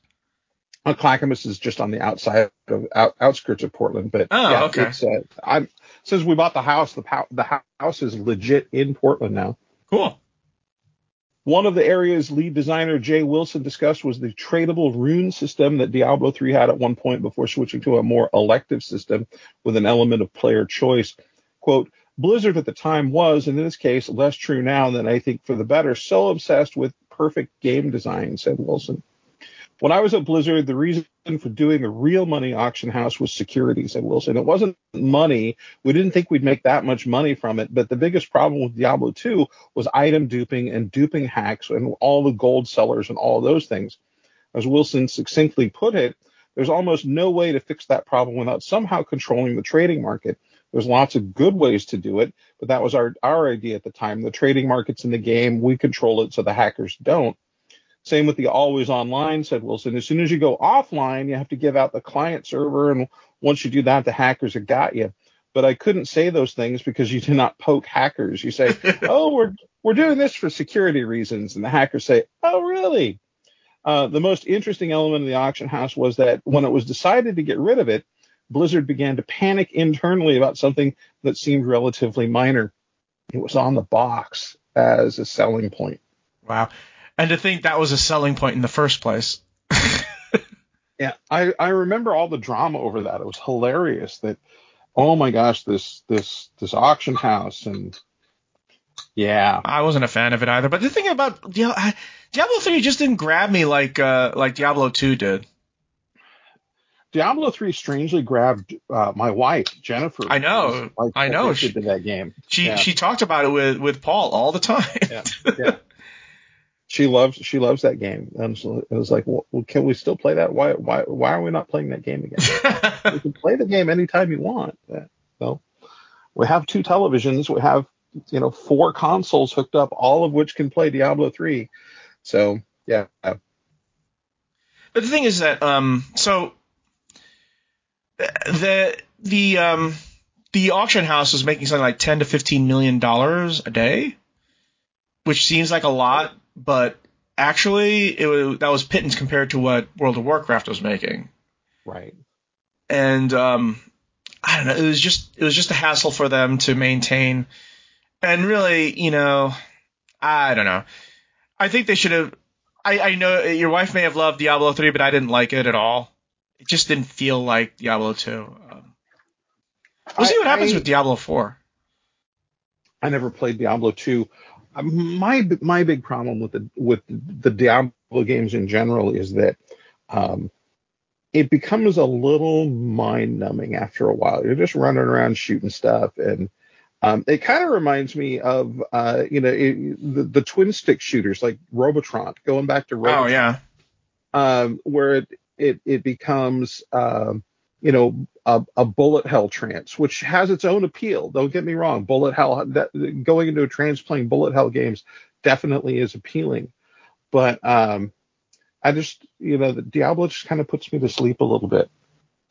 Uh, Clackamas is just on the outside of out, outskirts of Portland, but oh, yeah, okay. It's, uh, I'm since we bought the house, the the house is legit in Portland now. Cool. One of the area's lead designer Jay Wilson discussed was the tradable rune system that Diablo 3 had at one point before switching to a more elective system with an element of player choice. Quote, Blizzard at the time was, and in this case, less true now than I think for the better, so obsessed with perfect game design, said Wilson. When I was at Blizzard, the reason for doing the real money auction house was security, said Wilson. It wasn't money. We didn't think we'd make that much money from it. But the biggest problem with Diablo 2 was item duping and duping hacks and all the gold sellers and all those things. As Wilson succinctly put it, there's almost no way to fix that problem without somehow controlling the trading market. There's lots of good ways to do it, but that was our, our idea at the time. The trading market's in the game. We control it so the hackers don't. Same with the always online, said Wilson. As soon as you go offline, you have to give out the client server. And once you do that, the hackers have got you. But I couldn't say those things because you do not poke hackers. You say, oh, we're, we're doing this for security reasons. And the hackers say, oh, really? Uh, the most interesting element of the auction house was that when it was decided to get rid of it, Blizzard began to panic internally about something that seemed relatively minor. It was on the box as a selling point. Wow and to think that was a selling point in the first place. yeah, I, I remember all the drama over that. It was hilarious that, oh my gosh, this this this auction house and yeah, I wasn't a fan of it either. But the thing about Diablo, Diablo three just didn't grab me like uh, like Diablo two did. Diablo three strangely grabbed uh, my wife Jennifer. I know, I know. She did that game. She yeah. she talked about it with with Paul all the time. yeah, yeah she loves she loves that game. And so it was like, well, can we still play that? Why why why are we not playing that game again? we can play the game anytime you want. So we have two televisions. We have you know four consoles hooked up, all of which can play Diablo three. So yeah. But the thing is that um so the the um the auction house was making something like 10 to 15 million dollars a day, which seems like a lot, but actually it was that was pittance compared to what World of Warcraft was making. Right. And um, I don't know, it was just it was just a hassle for them to maintain. And really, you know, I don't know. I think they should have. I, I know your wife may have loved Diablo 3, but I didn't like it at all. It just didn't feel like Diablo 2. Um, we'll see what I- happens I- with Diablo 4. I never played Diablo 2. Um, My my big problem with the with the Diablo games in general is that um, it becomes a little mind numbing after a while. You're just running around shooting stuff, and um, it kind of reminds me of uh, you know it, the, the twin stick shooters like Robotron, going back to Robotron Oh yeah. um, where it it it becomes um, you know a, a bullet hell trance, which has its own appeal. Don't get me wrong, bullet hell that going into a trance playing bullet hell games definitely is appealing, but um, I just you know the Diablo just kind of puts me to sleep a little bit.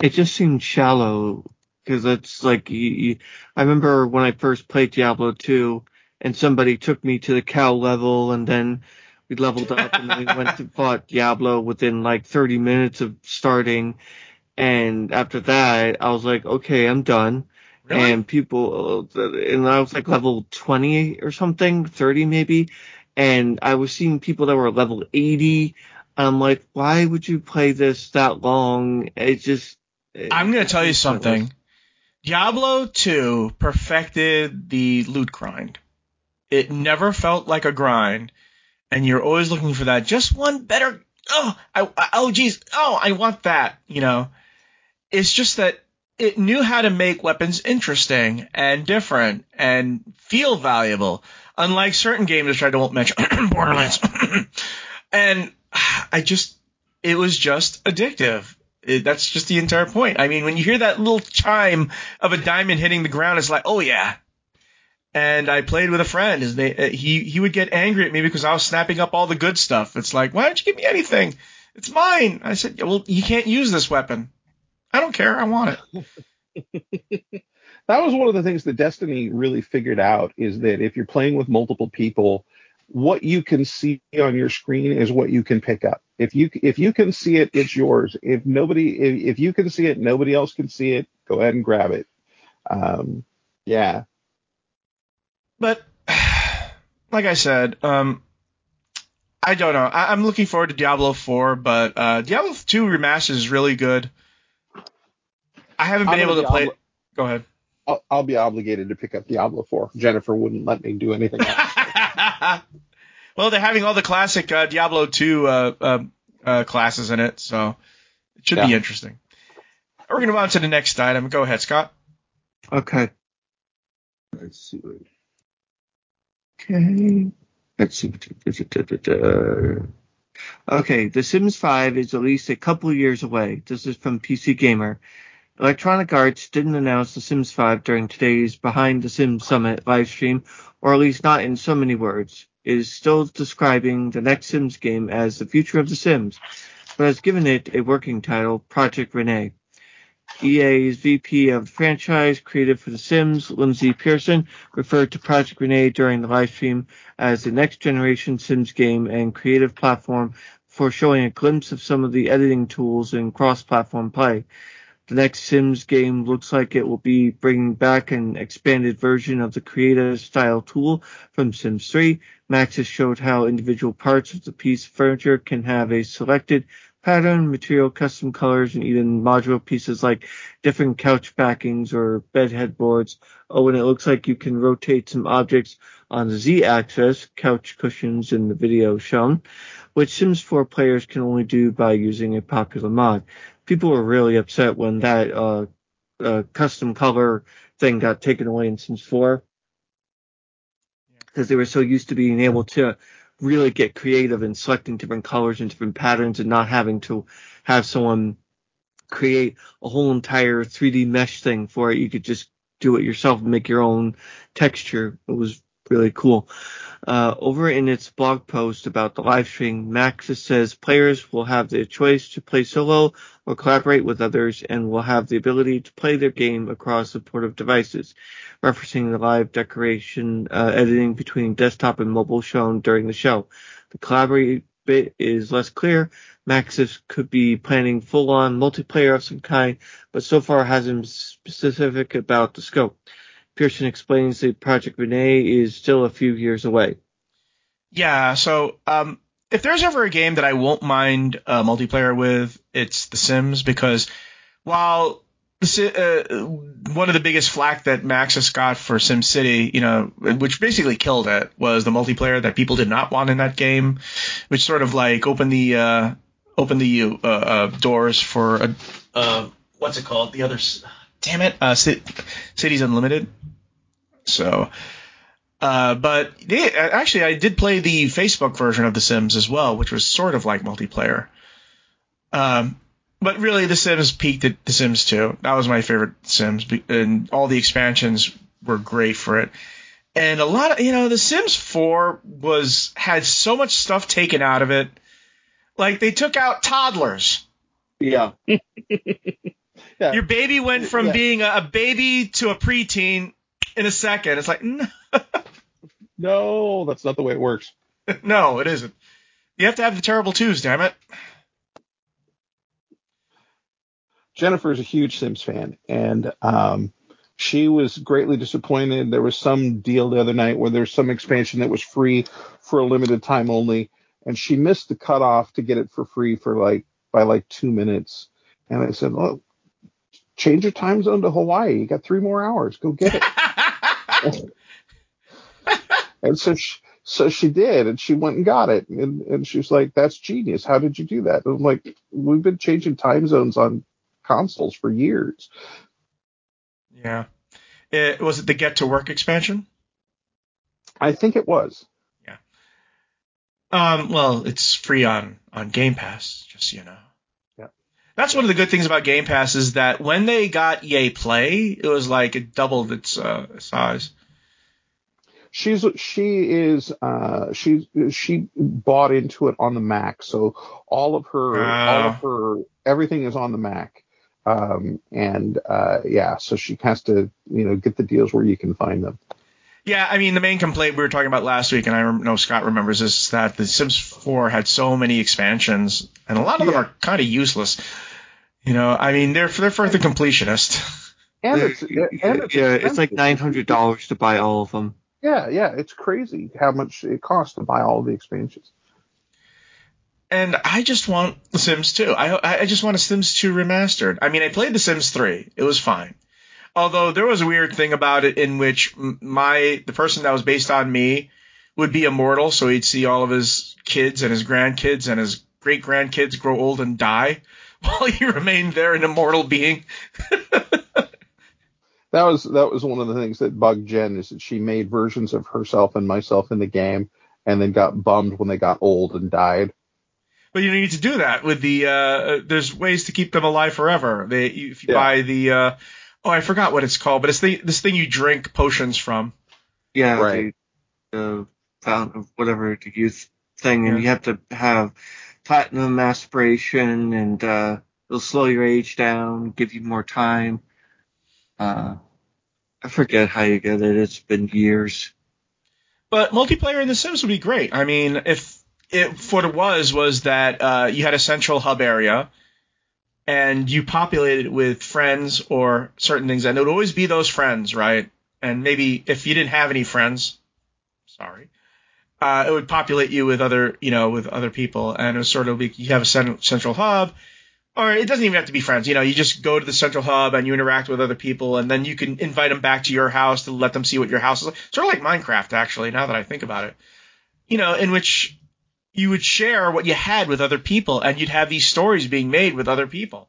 It just seemed shallow because it's like you, you, I remember when I first played Diablo 2 and somebody took me to the cow level and then we leveled up and then we went to fought Diablo within like 30 minutes of starting. And after that, I was like, okay, I'm done. Really? And people, and I was like level 20 or something, 30 maybe. And I was seeing people that were level 80. I'm like, why would you play this that long? It just, I'm going to tell you something. Diablo 2 perfected the loot grind. It never felt like a grind, and you're always looking for that just one better. Oh, I, oh, geez, oh, I want that. You know, it's just that it knew how to make weapons interesting and different and feel valuable, unlike certain games which I won't mention, Borderlands. and I just, it was just addictive. It, that's just the entire point. I mean, when you hear that little chime of a diamond hitting the ground, it's like, oh yeah. And I played with a friend. His name, uh, he he would get angry at me because I was snapping up all the good stuff. It's like, why don't you give me anything? It's mine. I said, well, you can't use this weapon. I don't care. I want it. that was one of the things that Destiny really figured out is that if you're playing with multiple people, what you can see on your screen is what you can pick up. If you if you can see it, it's yours. If nobody if, if you can see it, nobody else can see it. Go ahead and grab it. Um, yeah, But like I said, um, I don't know. I, I'm looking forward to Diablo 4, but uh, Diablo 2 Remastered is really good. I haven't been I'm able to gonna play. Diablo- Go ahead. I'll, I'll be obligated to pick up Diablo 4. Jennifer wouldn't let me do anything else. well, they're having all the classic uh, Diablo 2 uh, uh, uh, classes in it, so it should be interesting. We're going to move on to the next item. Go ahead, Scott. Okay. Let's see. Okay. Let's see. Okay, The Sims 5 is at least a couple years away. This is from PC Gamer. Electronic Arts didn't announce The Sims 5 during today's Behind the Sims Summit livestream, or at least not in so many words. It is still describing the next Sims game as the future of The Sims, but has given it a working title, Project Renee. EA's VP of the franchise, creative for The Sims, Lindsay Pearson, referred to Project Renee during the live stream as the next generation Sims game and creative platform for showing a glimpse of some of the editing tools and cross-platform play. The next Sims game looks like it will be bringing back an expanded version of the creative style tool from Sims 3. Maxis showed how individual parts of the piece of furniture can have a selected pattern, material, custom colors, and even modular pieces like different couch backings or bed headboards. Oh, and it looks like you can rotate some objects on the Z-axis, couch cushions in the video shown, which Sims 4 players can only do by using a popular mod. People were really upset when that uh, uh, custom color thing got taken away in Sims 4 because they were so used to being able to really get creative in selecting different colors and different patterns and not having to have someone create a whole entire 3D mesh thing for it. You could just do it yourself and make your own texture. It was really cool. Uh, over in its blog post about the live stream, Maxis says players will have the choice to play solo or collaborate with others and will have the ability to play their game across supportive devices, referencing the live decoration uh, editing between desktop and mobile shown during the show. The collaborate bit is less clear. Maxis could be planning full-on multiplayer of some kind, but so far hasn't been specific about the scope. Pearson explains that Project Renee is still a few years away. Yeah, so um, if there's ever a game that I won't mind uh, multiplayer with, it's The Sims because while uh, one of the biggest flack that Maxis got for SimCity, you know, which basically killed it, was the multiplayer that people did not want in that game, which sort of like opened the uh, opened the uh, uh doors for a uh, what's it called? The other, damn it, uh, Cities Unlimited. So, uh, but they, actually, I did play the Facebook version of The Sims as well, which was sort of like multiplayer. Um, but really, The Sims peaked at The Sims 2. That was my favorite Sims, and all the expansions were great for it. And a lot of, you know, The Sims 4 was had so much stuff taken out of it. Like they took out toddlers. Yeah. yeah. Your baby went from yeah. being a, a, baby to a preteen in a second. It's like, no. no, that's not the way it works. no, it isn't. You have to have the terrible twos, damn it. Jennifer is a huge Sims fan, and um, she was greatly disappointed. There was some deal the other night where there's some expansion that was free for a limited time only, and she missed the cutoff to get it for free for like by like two minutes. And I said, "Well, change your time zone to Hawaii. You got three more hours. Go get it." and so she, so she did, and she went and got it, and and she was like, "That's genius. How did you do that?" And I'm like, "We've been changing time zones on consoles for years. Yeah. It, was it the Get to Work expansion? I think it was. Yeah. Um, well, it's free on, on Game Pass, just so you know. That's one of the good things about Game Pass is that when they got EA Play, it was like it doubled its uh, size. She's she is uh, she she bought into it on the Mac, so all of her uh, all of her everything is on the Mac. Um, and uh, yeah, so she has to, you know, get the deals where you can find them. Yeah, I mean, the main complaint we were talking about last week, and I know Scott remembers, this, is that The Sims 4 had so many expansions, and a lot of yeah. them are kind of useless. You know, I mean, they're they're for the completionist. And it's, and it's yeah, it's like nine hundred dollars to buy all of them. Yeah, yeah, it's crazy how much it costs to buy all the expansions. And I just want The Sims 2. I I just want a Sims 2 remastered. I mean, I played The Sims 3. It was fine. Although there was a weird thing about it in which my the person that was based on me would be immortal, so he'd see all of his kids and his grandkids and his great grandkids grow old and die while you remain there an immortal being. that was that was one of the things that bugged Jen is that she made versions of herself and myself in the game and then got bummed when they got old and died. But you don't need to do that with the. Uh, there's ways to keep them alive forever. They if you yeah. buy the. Uh, oh, I forgot what it's called, but it's the this thing you drink potions from. Yeah, right. The uh, fountain, of whatever the youth thing, yeah. and you have to have platinum aspiration, and uh, it'll slow your age down, give you more time. Uh, I forget how you get it. It's been years. But multiplayer in The Sims would be great. I mean, if it, what it was was that uh, you had a central hub area and you populated it with friends or certain things, and it would always be those friends, right? And maybe if you didn't have any friends, sorry, uh, it would populate you with other, you know, with other people, and it was sort of like you have a central hub, or it doesn't even have to be friends. You know, you just go to the central hub and you interact with other people, and then you can invite them back to your house to let them see what your house is like. Sort of like Minecraft, actually. Now that I think about it, you know, in which you would share what you had with other people and you'd have these stories being made with other people.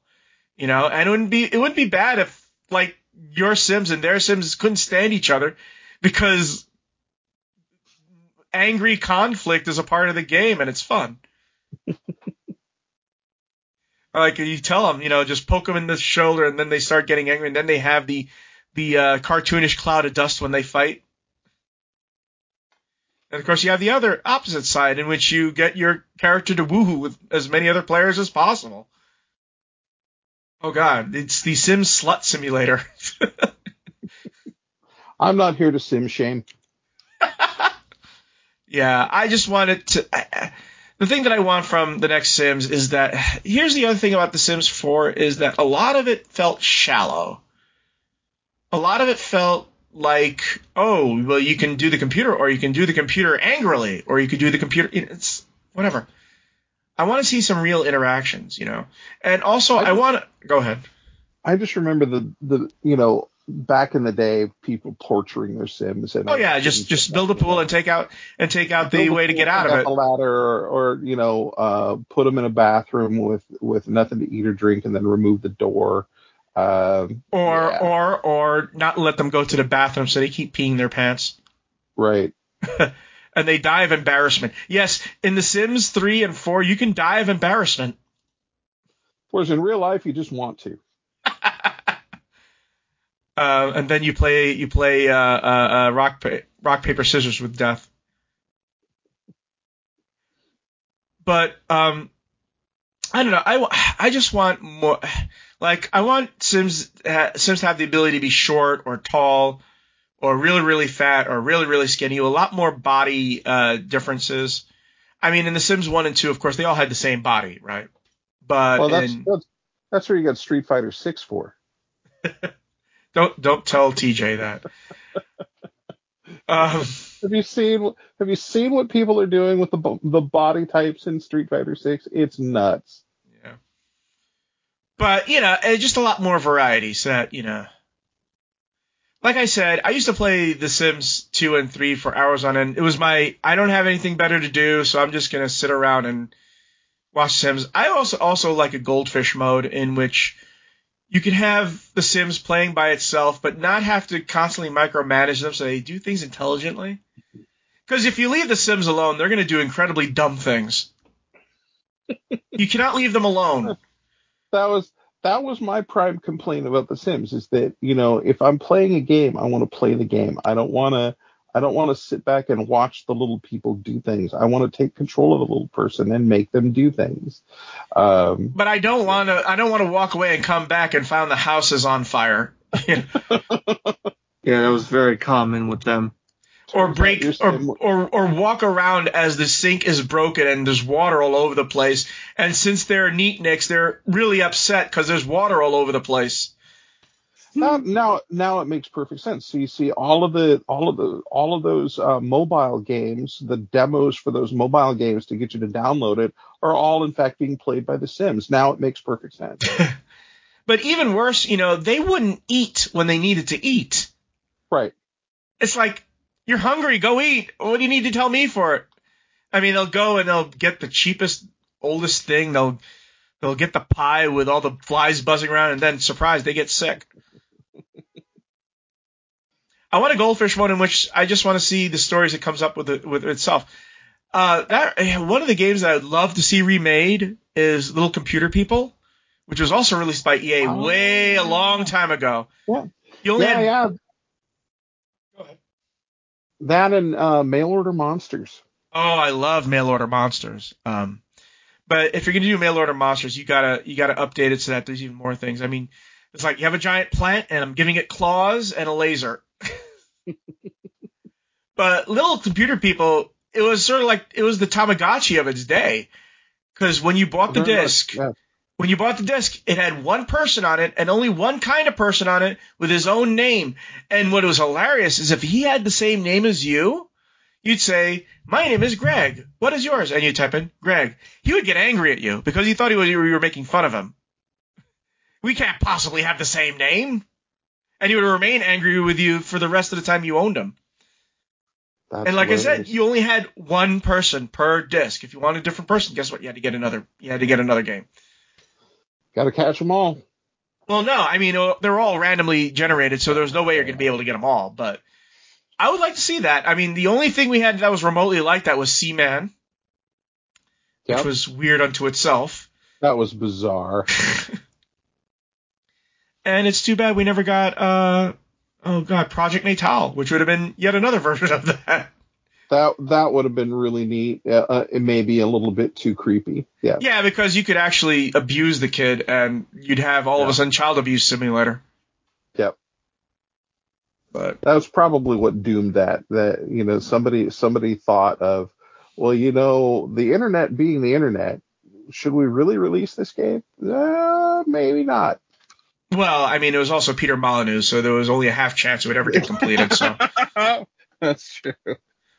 You know, and it wouldn't be it wouldn't be bad if like your Sims and their Sims couldn't stand each other because angry conflict is a part of the game and it's fun. like you tell them, you know, just poke them in the shoulder and then they start getting angry and then they have the the uh, cartoonish cloud of dust when they fight. And of course, you have the other opposite side in which you get your character to woohoo with as many other players as possible. Oh god, it's the Sims slut simulator. I'm not here to sim shame. Yeah, I just wanted to. I, the thing that I want from the next Sims is that here's the other thing about The Sims 4 is that a lot of it felt shallow. A lot of it felt like, oh, well, you can do the computer, or you can do the computer angrily, or you could do the computer. It's whatever. I want to see some real interactions, you know. And also, I, I want to go ahead. I just remember the the you know back in the day, people torturing their Sims. And oh yeah, just just build a pool and take out and take out the way to get out of it. A ladder, or, or you know, uh, put them in a bathroom with with nothing to eat or drink, and then remove the door. Um, or yeah. or or not let them go to the bathroom so they keep peeing their pants. Right. and they die of embarrassment. Yes, in The Sims 3 and 4, you can die of embarrassment. Whereas in real life, you just want to. Uh, and then you play you play uh, uh, uh rock pa- rock paper scissors with death. But um, I don't know. I, I just want more. Like I want Sims Sims to have the ability to be short or tall or really really fat or really really skinny. A lot more body uh, differences. I mean, in The Sims one and two, of course, they all had the same body, right? But well, that's in, that's, that's where you got Street Fighter Six for. don't don't tell TJ that. um, have you seen Have you seen what people are doing with the the body types in Street Fighter Six? It's nuts. Yeah. But you know, just a lot more variety. So that you know, like I said, I used to play The Sims 2 and 3 for hours on end. It was my, I don't have anything better to do, so I'm just going to sit around and watch Sims. I also, also like a goldfish mode in which you can have The Sims playing by itself, but not have to constantly micromanage them so they do things intelligently. Because if you leave The Sims alone, they're going to do incredibly dumb things. you cannot leave them alone. That was that was my prime complaint about The Sims is that you know if I'm playing a game, I want to play the game. I don't want to. I don't want to sit back and watch the little people do things. I want to take control of the little person and make them do things. Um, but I don't want to. I don't want to walk away and come back and find the house is on fire. yeah, that was very common with them or break or, or or walk around as the sink is broken and there's water all over the place. And since they're neatniks, they're really upset because there's water all over the place. Now, now, now it makes perfect sense. So you see all of the, all of the, all of those uh, mobile games, the demos for those mobile games to get you to download it, are all in fact being played by The Sims. Now it makes perfect sense. but even worse, you know, they wouldn't eat when they needed to eat. Right. It's like you're hungry. Go eat. What do you need to tell me for it? I mean, they'll go and they'll get the cheapest, oldest thing. They'll they'll get the pie with all the flies buzzing around, and then surprise, they get sick. I want a goldfish one in which I just want to see the stories it comes up with it, with itself. Uh, that one of the games that I'd love to see remade is Little Computer People, which was also released by EA oh, way a long time ago. Yeah. You only yeah, had, yeah. Go ahead. That and uh, mail order monsters. Oh, I love mail order monsters. Um, but if you're gonna do mail order monsters, you gotta you gotta update it so that there's even more things. I mean, it's like you have a giant plant and I'm giving it claws and a laser. But little computer people, it was sort of like it was the Tamagotchi of its day. Because when you bought the disc, yeah. When you bought the disc, it had one person on it and only one kind of person on it with his own name. And what was hilarious is if he had the same name as you, you'd say, My name is Greg. What is yours? And you type in Greg. He would get angry at you because he thought he was, you were making fun of him. We can't possibly have the same name. And he would remain angry with you for the rest of the time you owned him. That's and like hilarious. I said, you only had one person per disc. If you wanted a different person, guess what? You had to get another. You had to get another game. Got to catch them all. Well, no, I mean uh, they're all randomly generated, so there's no way you're going to be able to get them all. But I would like to see that. I mean, the only thing we had that was remotely like that was Seaman, yep. which was weird unto itself. That was bizarre. and it's too bad we never got uh oh god Project Natal, which would have been yet another version of that. That that would have been really neat. Uh, it may be a little bit too creepy. Yeah. Yeah, because you could actually abuse the kid, and you'd have all of a sudden child abuse simulator. Yep. But That was probably what doomed that. That you know somebody somebody thought of, well, you know, the internet being the internet, should we really release this game? Uh, maybe not. Well, I mean, it was also Peter Molyneux, so there was only a half chance it would ever get completed. so, That's true.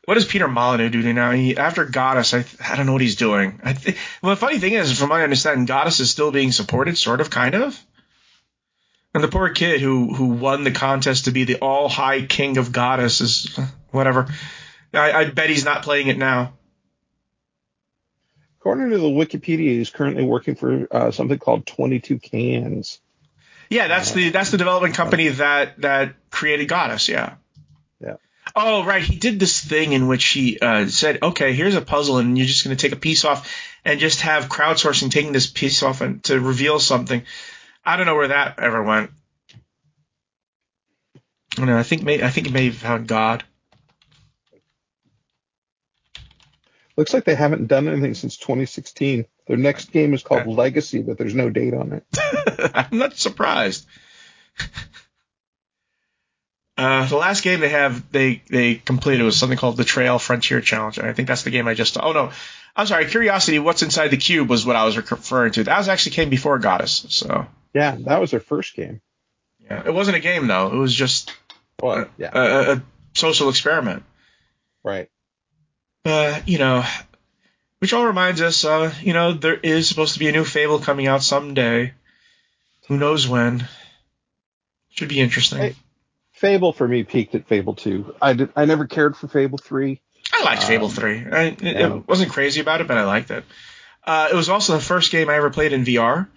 what does Peter Molyneux do now? He, after Godus, I I don't know what he's doing. I think. Well, the funny thing is, from my understanding, Godus is still being supported, sort of, kind of. And the poor kid who who won the contest to be the all high king of Godus is whatever. I, I bet he's not playing it now. According to the Wikipedia, he's currently working for uh, something called 22 Cans. Yeah, that's the that's the development company that that created Godus. Yeah. Yeah. Oh right, he did this thing in which he uh, said, "Okay, here's a puzzle, and you're just going to take a piece off, and just have crowdsourcing taking this piece off and to reveal something." I don't know where that ever went. I don't know. I think may I think it may have found God. Looks like they haven't done anything since 2016. Their next game is called Okay. Legacy, but there's no date on it. I'm not surprised. Uh, the last game they have they they completed was something called the Trail Frontier Challenge, and I think that's the game I just. Oh no, I'm sorry. Curiosity, what's inside the cube was what I was referring to. That was actually came before Godus, so Yeah, that was their first game. yeah, it wasn't a game though. It was just Well, yeah, a, a, a social experiment. right. Uh, you know, which all reminds us, uh, you know, there is supposed to be a new Fable coming out someday. Who knows when? Should be interesting. Hey. Fable for me peaked at Fable 2. I did, I never cared for Fable 3. I liked Fable Um, 3. I it, yeah. it wasn't crazy about it, but I liked it. Uh, it was also the first game I ever played in VR.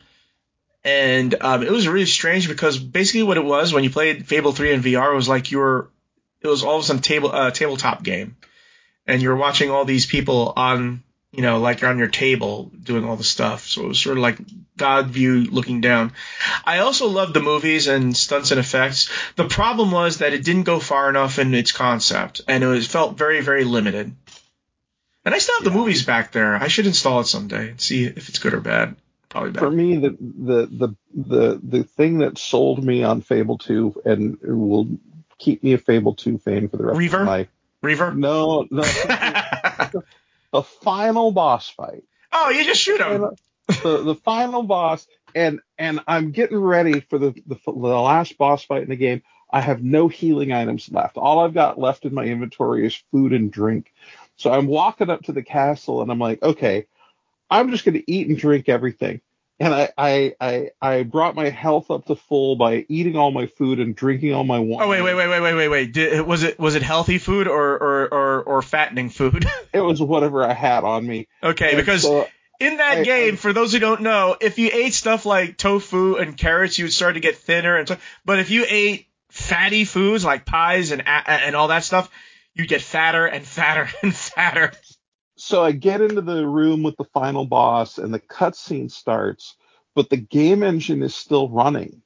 And um, it was really strange because basically what it was when you played Fable 3 in VR was like you were, it was all of a sudden table uh, tabletop game, and you were watching all these people on, you know, like on your table doing all the stuff. So it was sort of like God view looking down. I also loved the movies and stunts and effects. The problem was that it didn't go far enough in its concept, and it was felt very, very limited. And I still have the movies back there. I should install it someday and see if it's good or bad. Probably bad. For me, the, the the the the thing that sold me on Fable 2 and will keep me a Fable 2 fan for the rest Reaver? of my life. Reaver. No, no, the final boss fight. oh, you just shoot him. The the final boss and and I'm getting ready for the, the the last boss fight in the game. I have no healing items left. All I've got left in my inventory is food and drink. So I'm walking up to the castle and I'm like, okay, I'm just going to eat and drink everything. And I, I I I brought my health up to full by eating all my food and drinking all my wine. Oh wait, wait, wait, wait, wait, wait, wait. Did, was it was it healthy food or or or, or fattening food? It was whatever I had on me. okay, And because so- in that I- game, I- for those who don't know, if you ate stuff like tofu and carrots, you would start to get thinner, and so. But if you ate fatty foods like pies and and all that stuff, you get fatter and fatter and fatter. So I get into the room with the final boss and the cutscene starts, but the game engine is still running.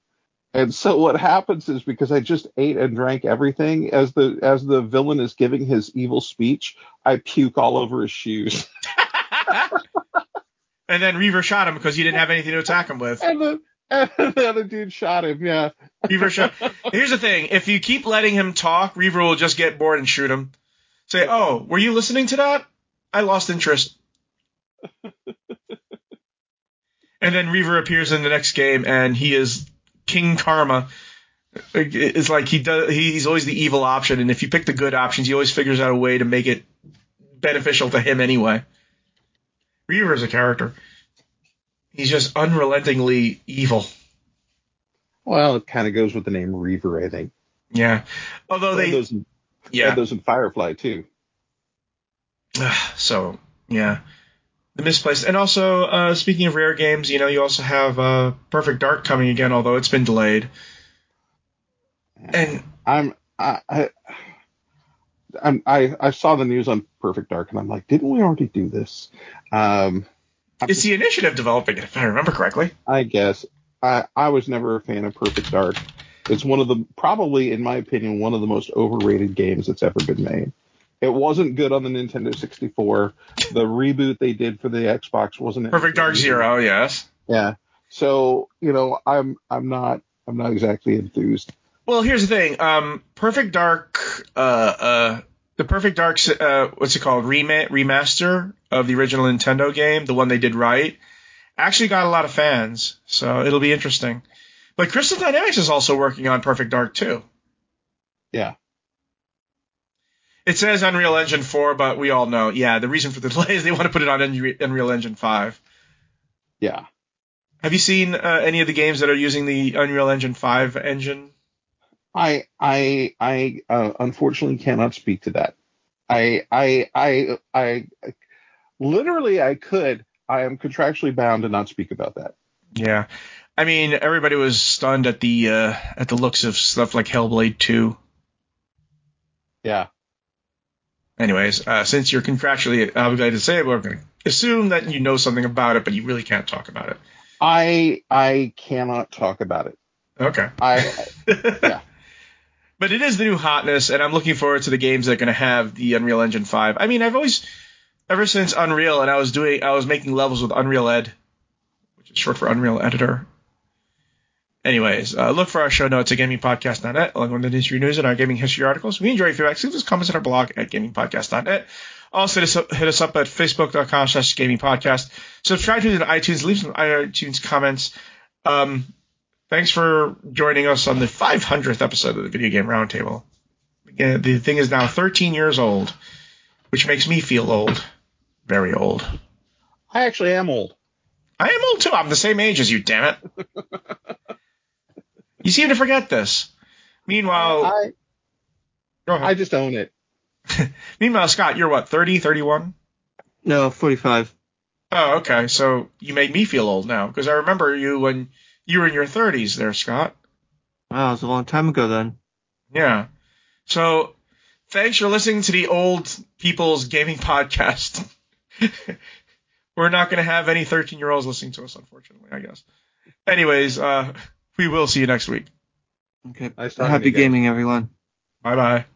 And so what happens is because I just ate and drank everything, as the as the villain is giving his evil speech, I puke all over his shoes. and then Reaver shot him because you didn't have anything to attack him with. And the, and the other dude shot him, yeah. Reaver shot. Here's the thing: if you keep letting him talk, Reaver will just get bored and shoot him. Say, "Oh, were you listening to that? I lost interest." and then Reaver appears in the next game, and he is King Karma. It's like he does. He's always the evil option, and if you pick the good options, he always figures out a way to make it beneficial to him anyway. Reaver is a character. He's just unrelentingly evil. Well, it kind of goes with the name Reaver, I think. Yeah. Although They, they, those, in- yeah. those in Firefly too. So yeah, the misplaced. And also, uh, speaking of rare games, you know, you also have uh, Perfect Dark coming again, although it's been delayed. And I'm I, I I I saw the news on Perfect Dark and I'm like, didn't we already do this? Um, it's the initiative developing it, if I remember correctly. I guess I I was never a fan of Perfect Dark. It's one of the probably, in my opinion, one of the most overrated games that's ever been made. It wasn't good on the Nintendo 64. The reboot they did for the Xbox wasn't Perfect Dark Zero, yes. Yeah. So you know, I'm I'm not I'm not exactly enthused. Well, here's the thing. Um, Perfect Dark, uh, uh, the Perfect Dark, uh, what's it called? Rema- remaster of the original Nintendo game, the one they did right, actually got a lot of fans. So it'll be interesting. But Crystal Dynamics is also working on Perfect Dark too. Yeah. It says Unreal Engine 4, but we all know, yeah, the reason for the delay is they want to put it on Unreal Engine 5. Yeah. Have you seen uh, any of the games that are using the Unreal Engine 5 engine? I I I uh, unfortunately cannot speak to that. I I I I literally I could. I am contractually bound to not speak about that. Yeah. I mean, everybody was stunned at the uh, at the looks of stuff like Hellblade 2. Yeah. Anyways, uh, since you're contractually obligated to say it, we're going to assume that you know something about it, but you really can't talk about it. I I cannot talk about it. Okay. I yeah. But it is the new hotness, and I'm looking forward to the games that are going to have the Unreal Engine 5. I mean, I've always, ever since Unreal, and I was doing, I was making levels with Unreal Ed, which is short for Unreal Editor. Anyways, uh, look for our show notes at gamingpodcast.net, along with the industry news and our gaming history articles. We enjoy feedback. Leave us comments on our blog at gamingpodcast.net. Also, hit us up, hit us up at facebook.com slash gamingpodcast. Subscribe to the iTunes. Leave some iTunes comments. Um, thanks for joining us on the 500th episode of the Video Game Roundtable. Again, the thing is now 13 years old, which makes me feel old. Very old. I actually am old. I am old too. I'm the same age as you, damn it. you seem to forget this. Meanwhile, I I just own it. Meanwhile, Scott, you're what, 30, 31? No, 45. Oh, okay. So you make me feel old now because I remember you when you were in your 30s there, Scott. Wow, it was a long time ago then. Yeah. So thanks for listening to the old people's gaming podcast. We're not going to have any 13 year olds listening to us, unfortunately, I guess. Anyways, uh, we will see you next week. Okay. Nice Happy you gaming, everyone. Bye bye.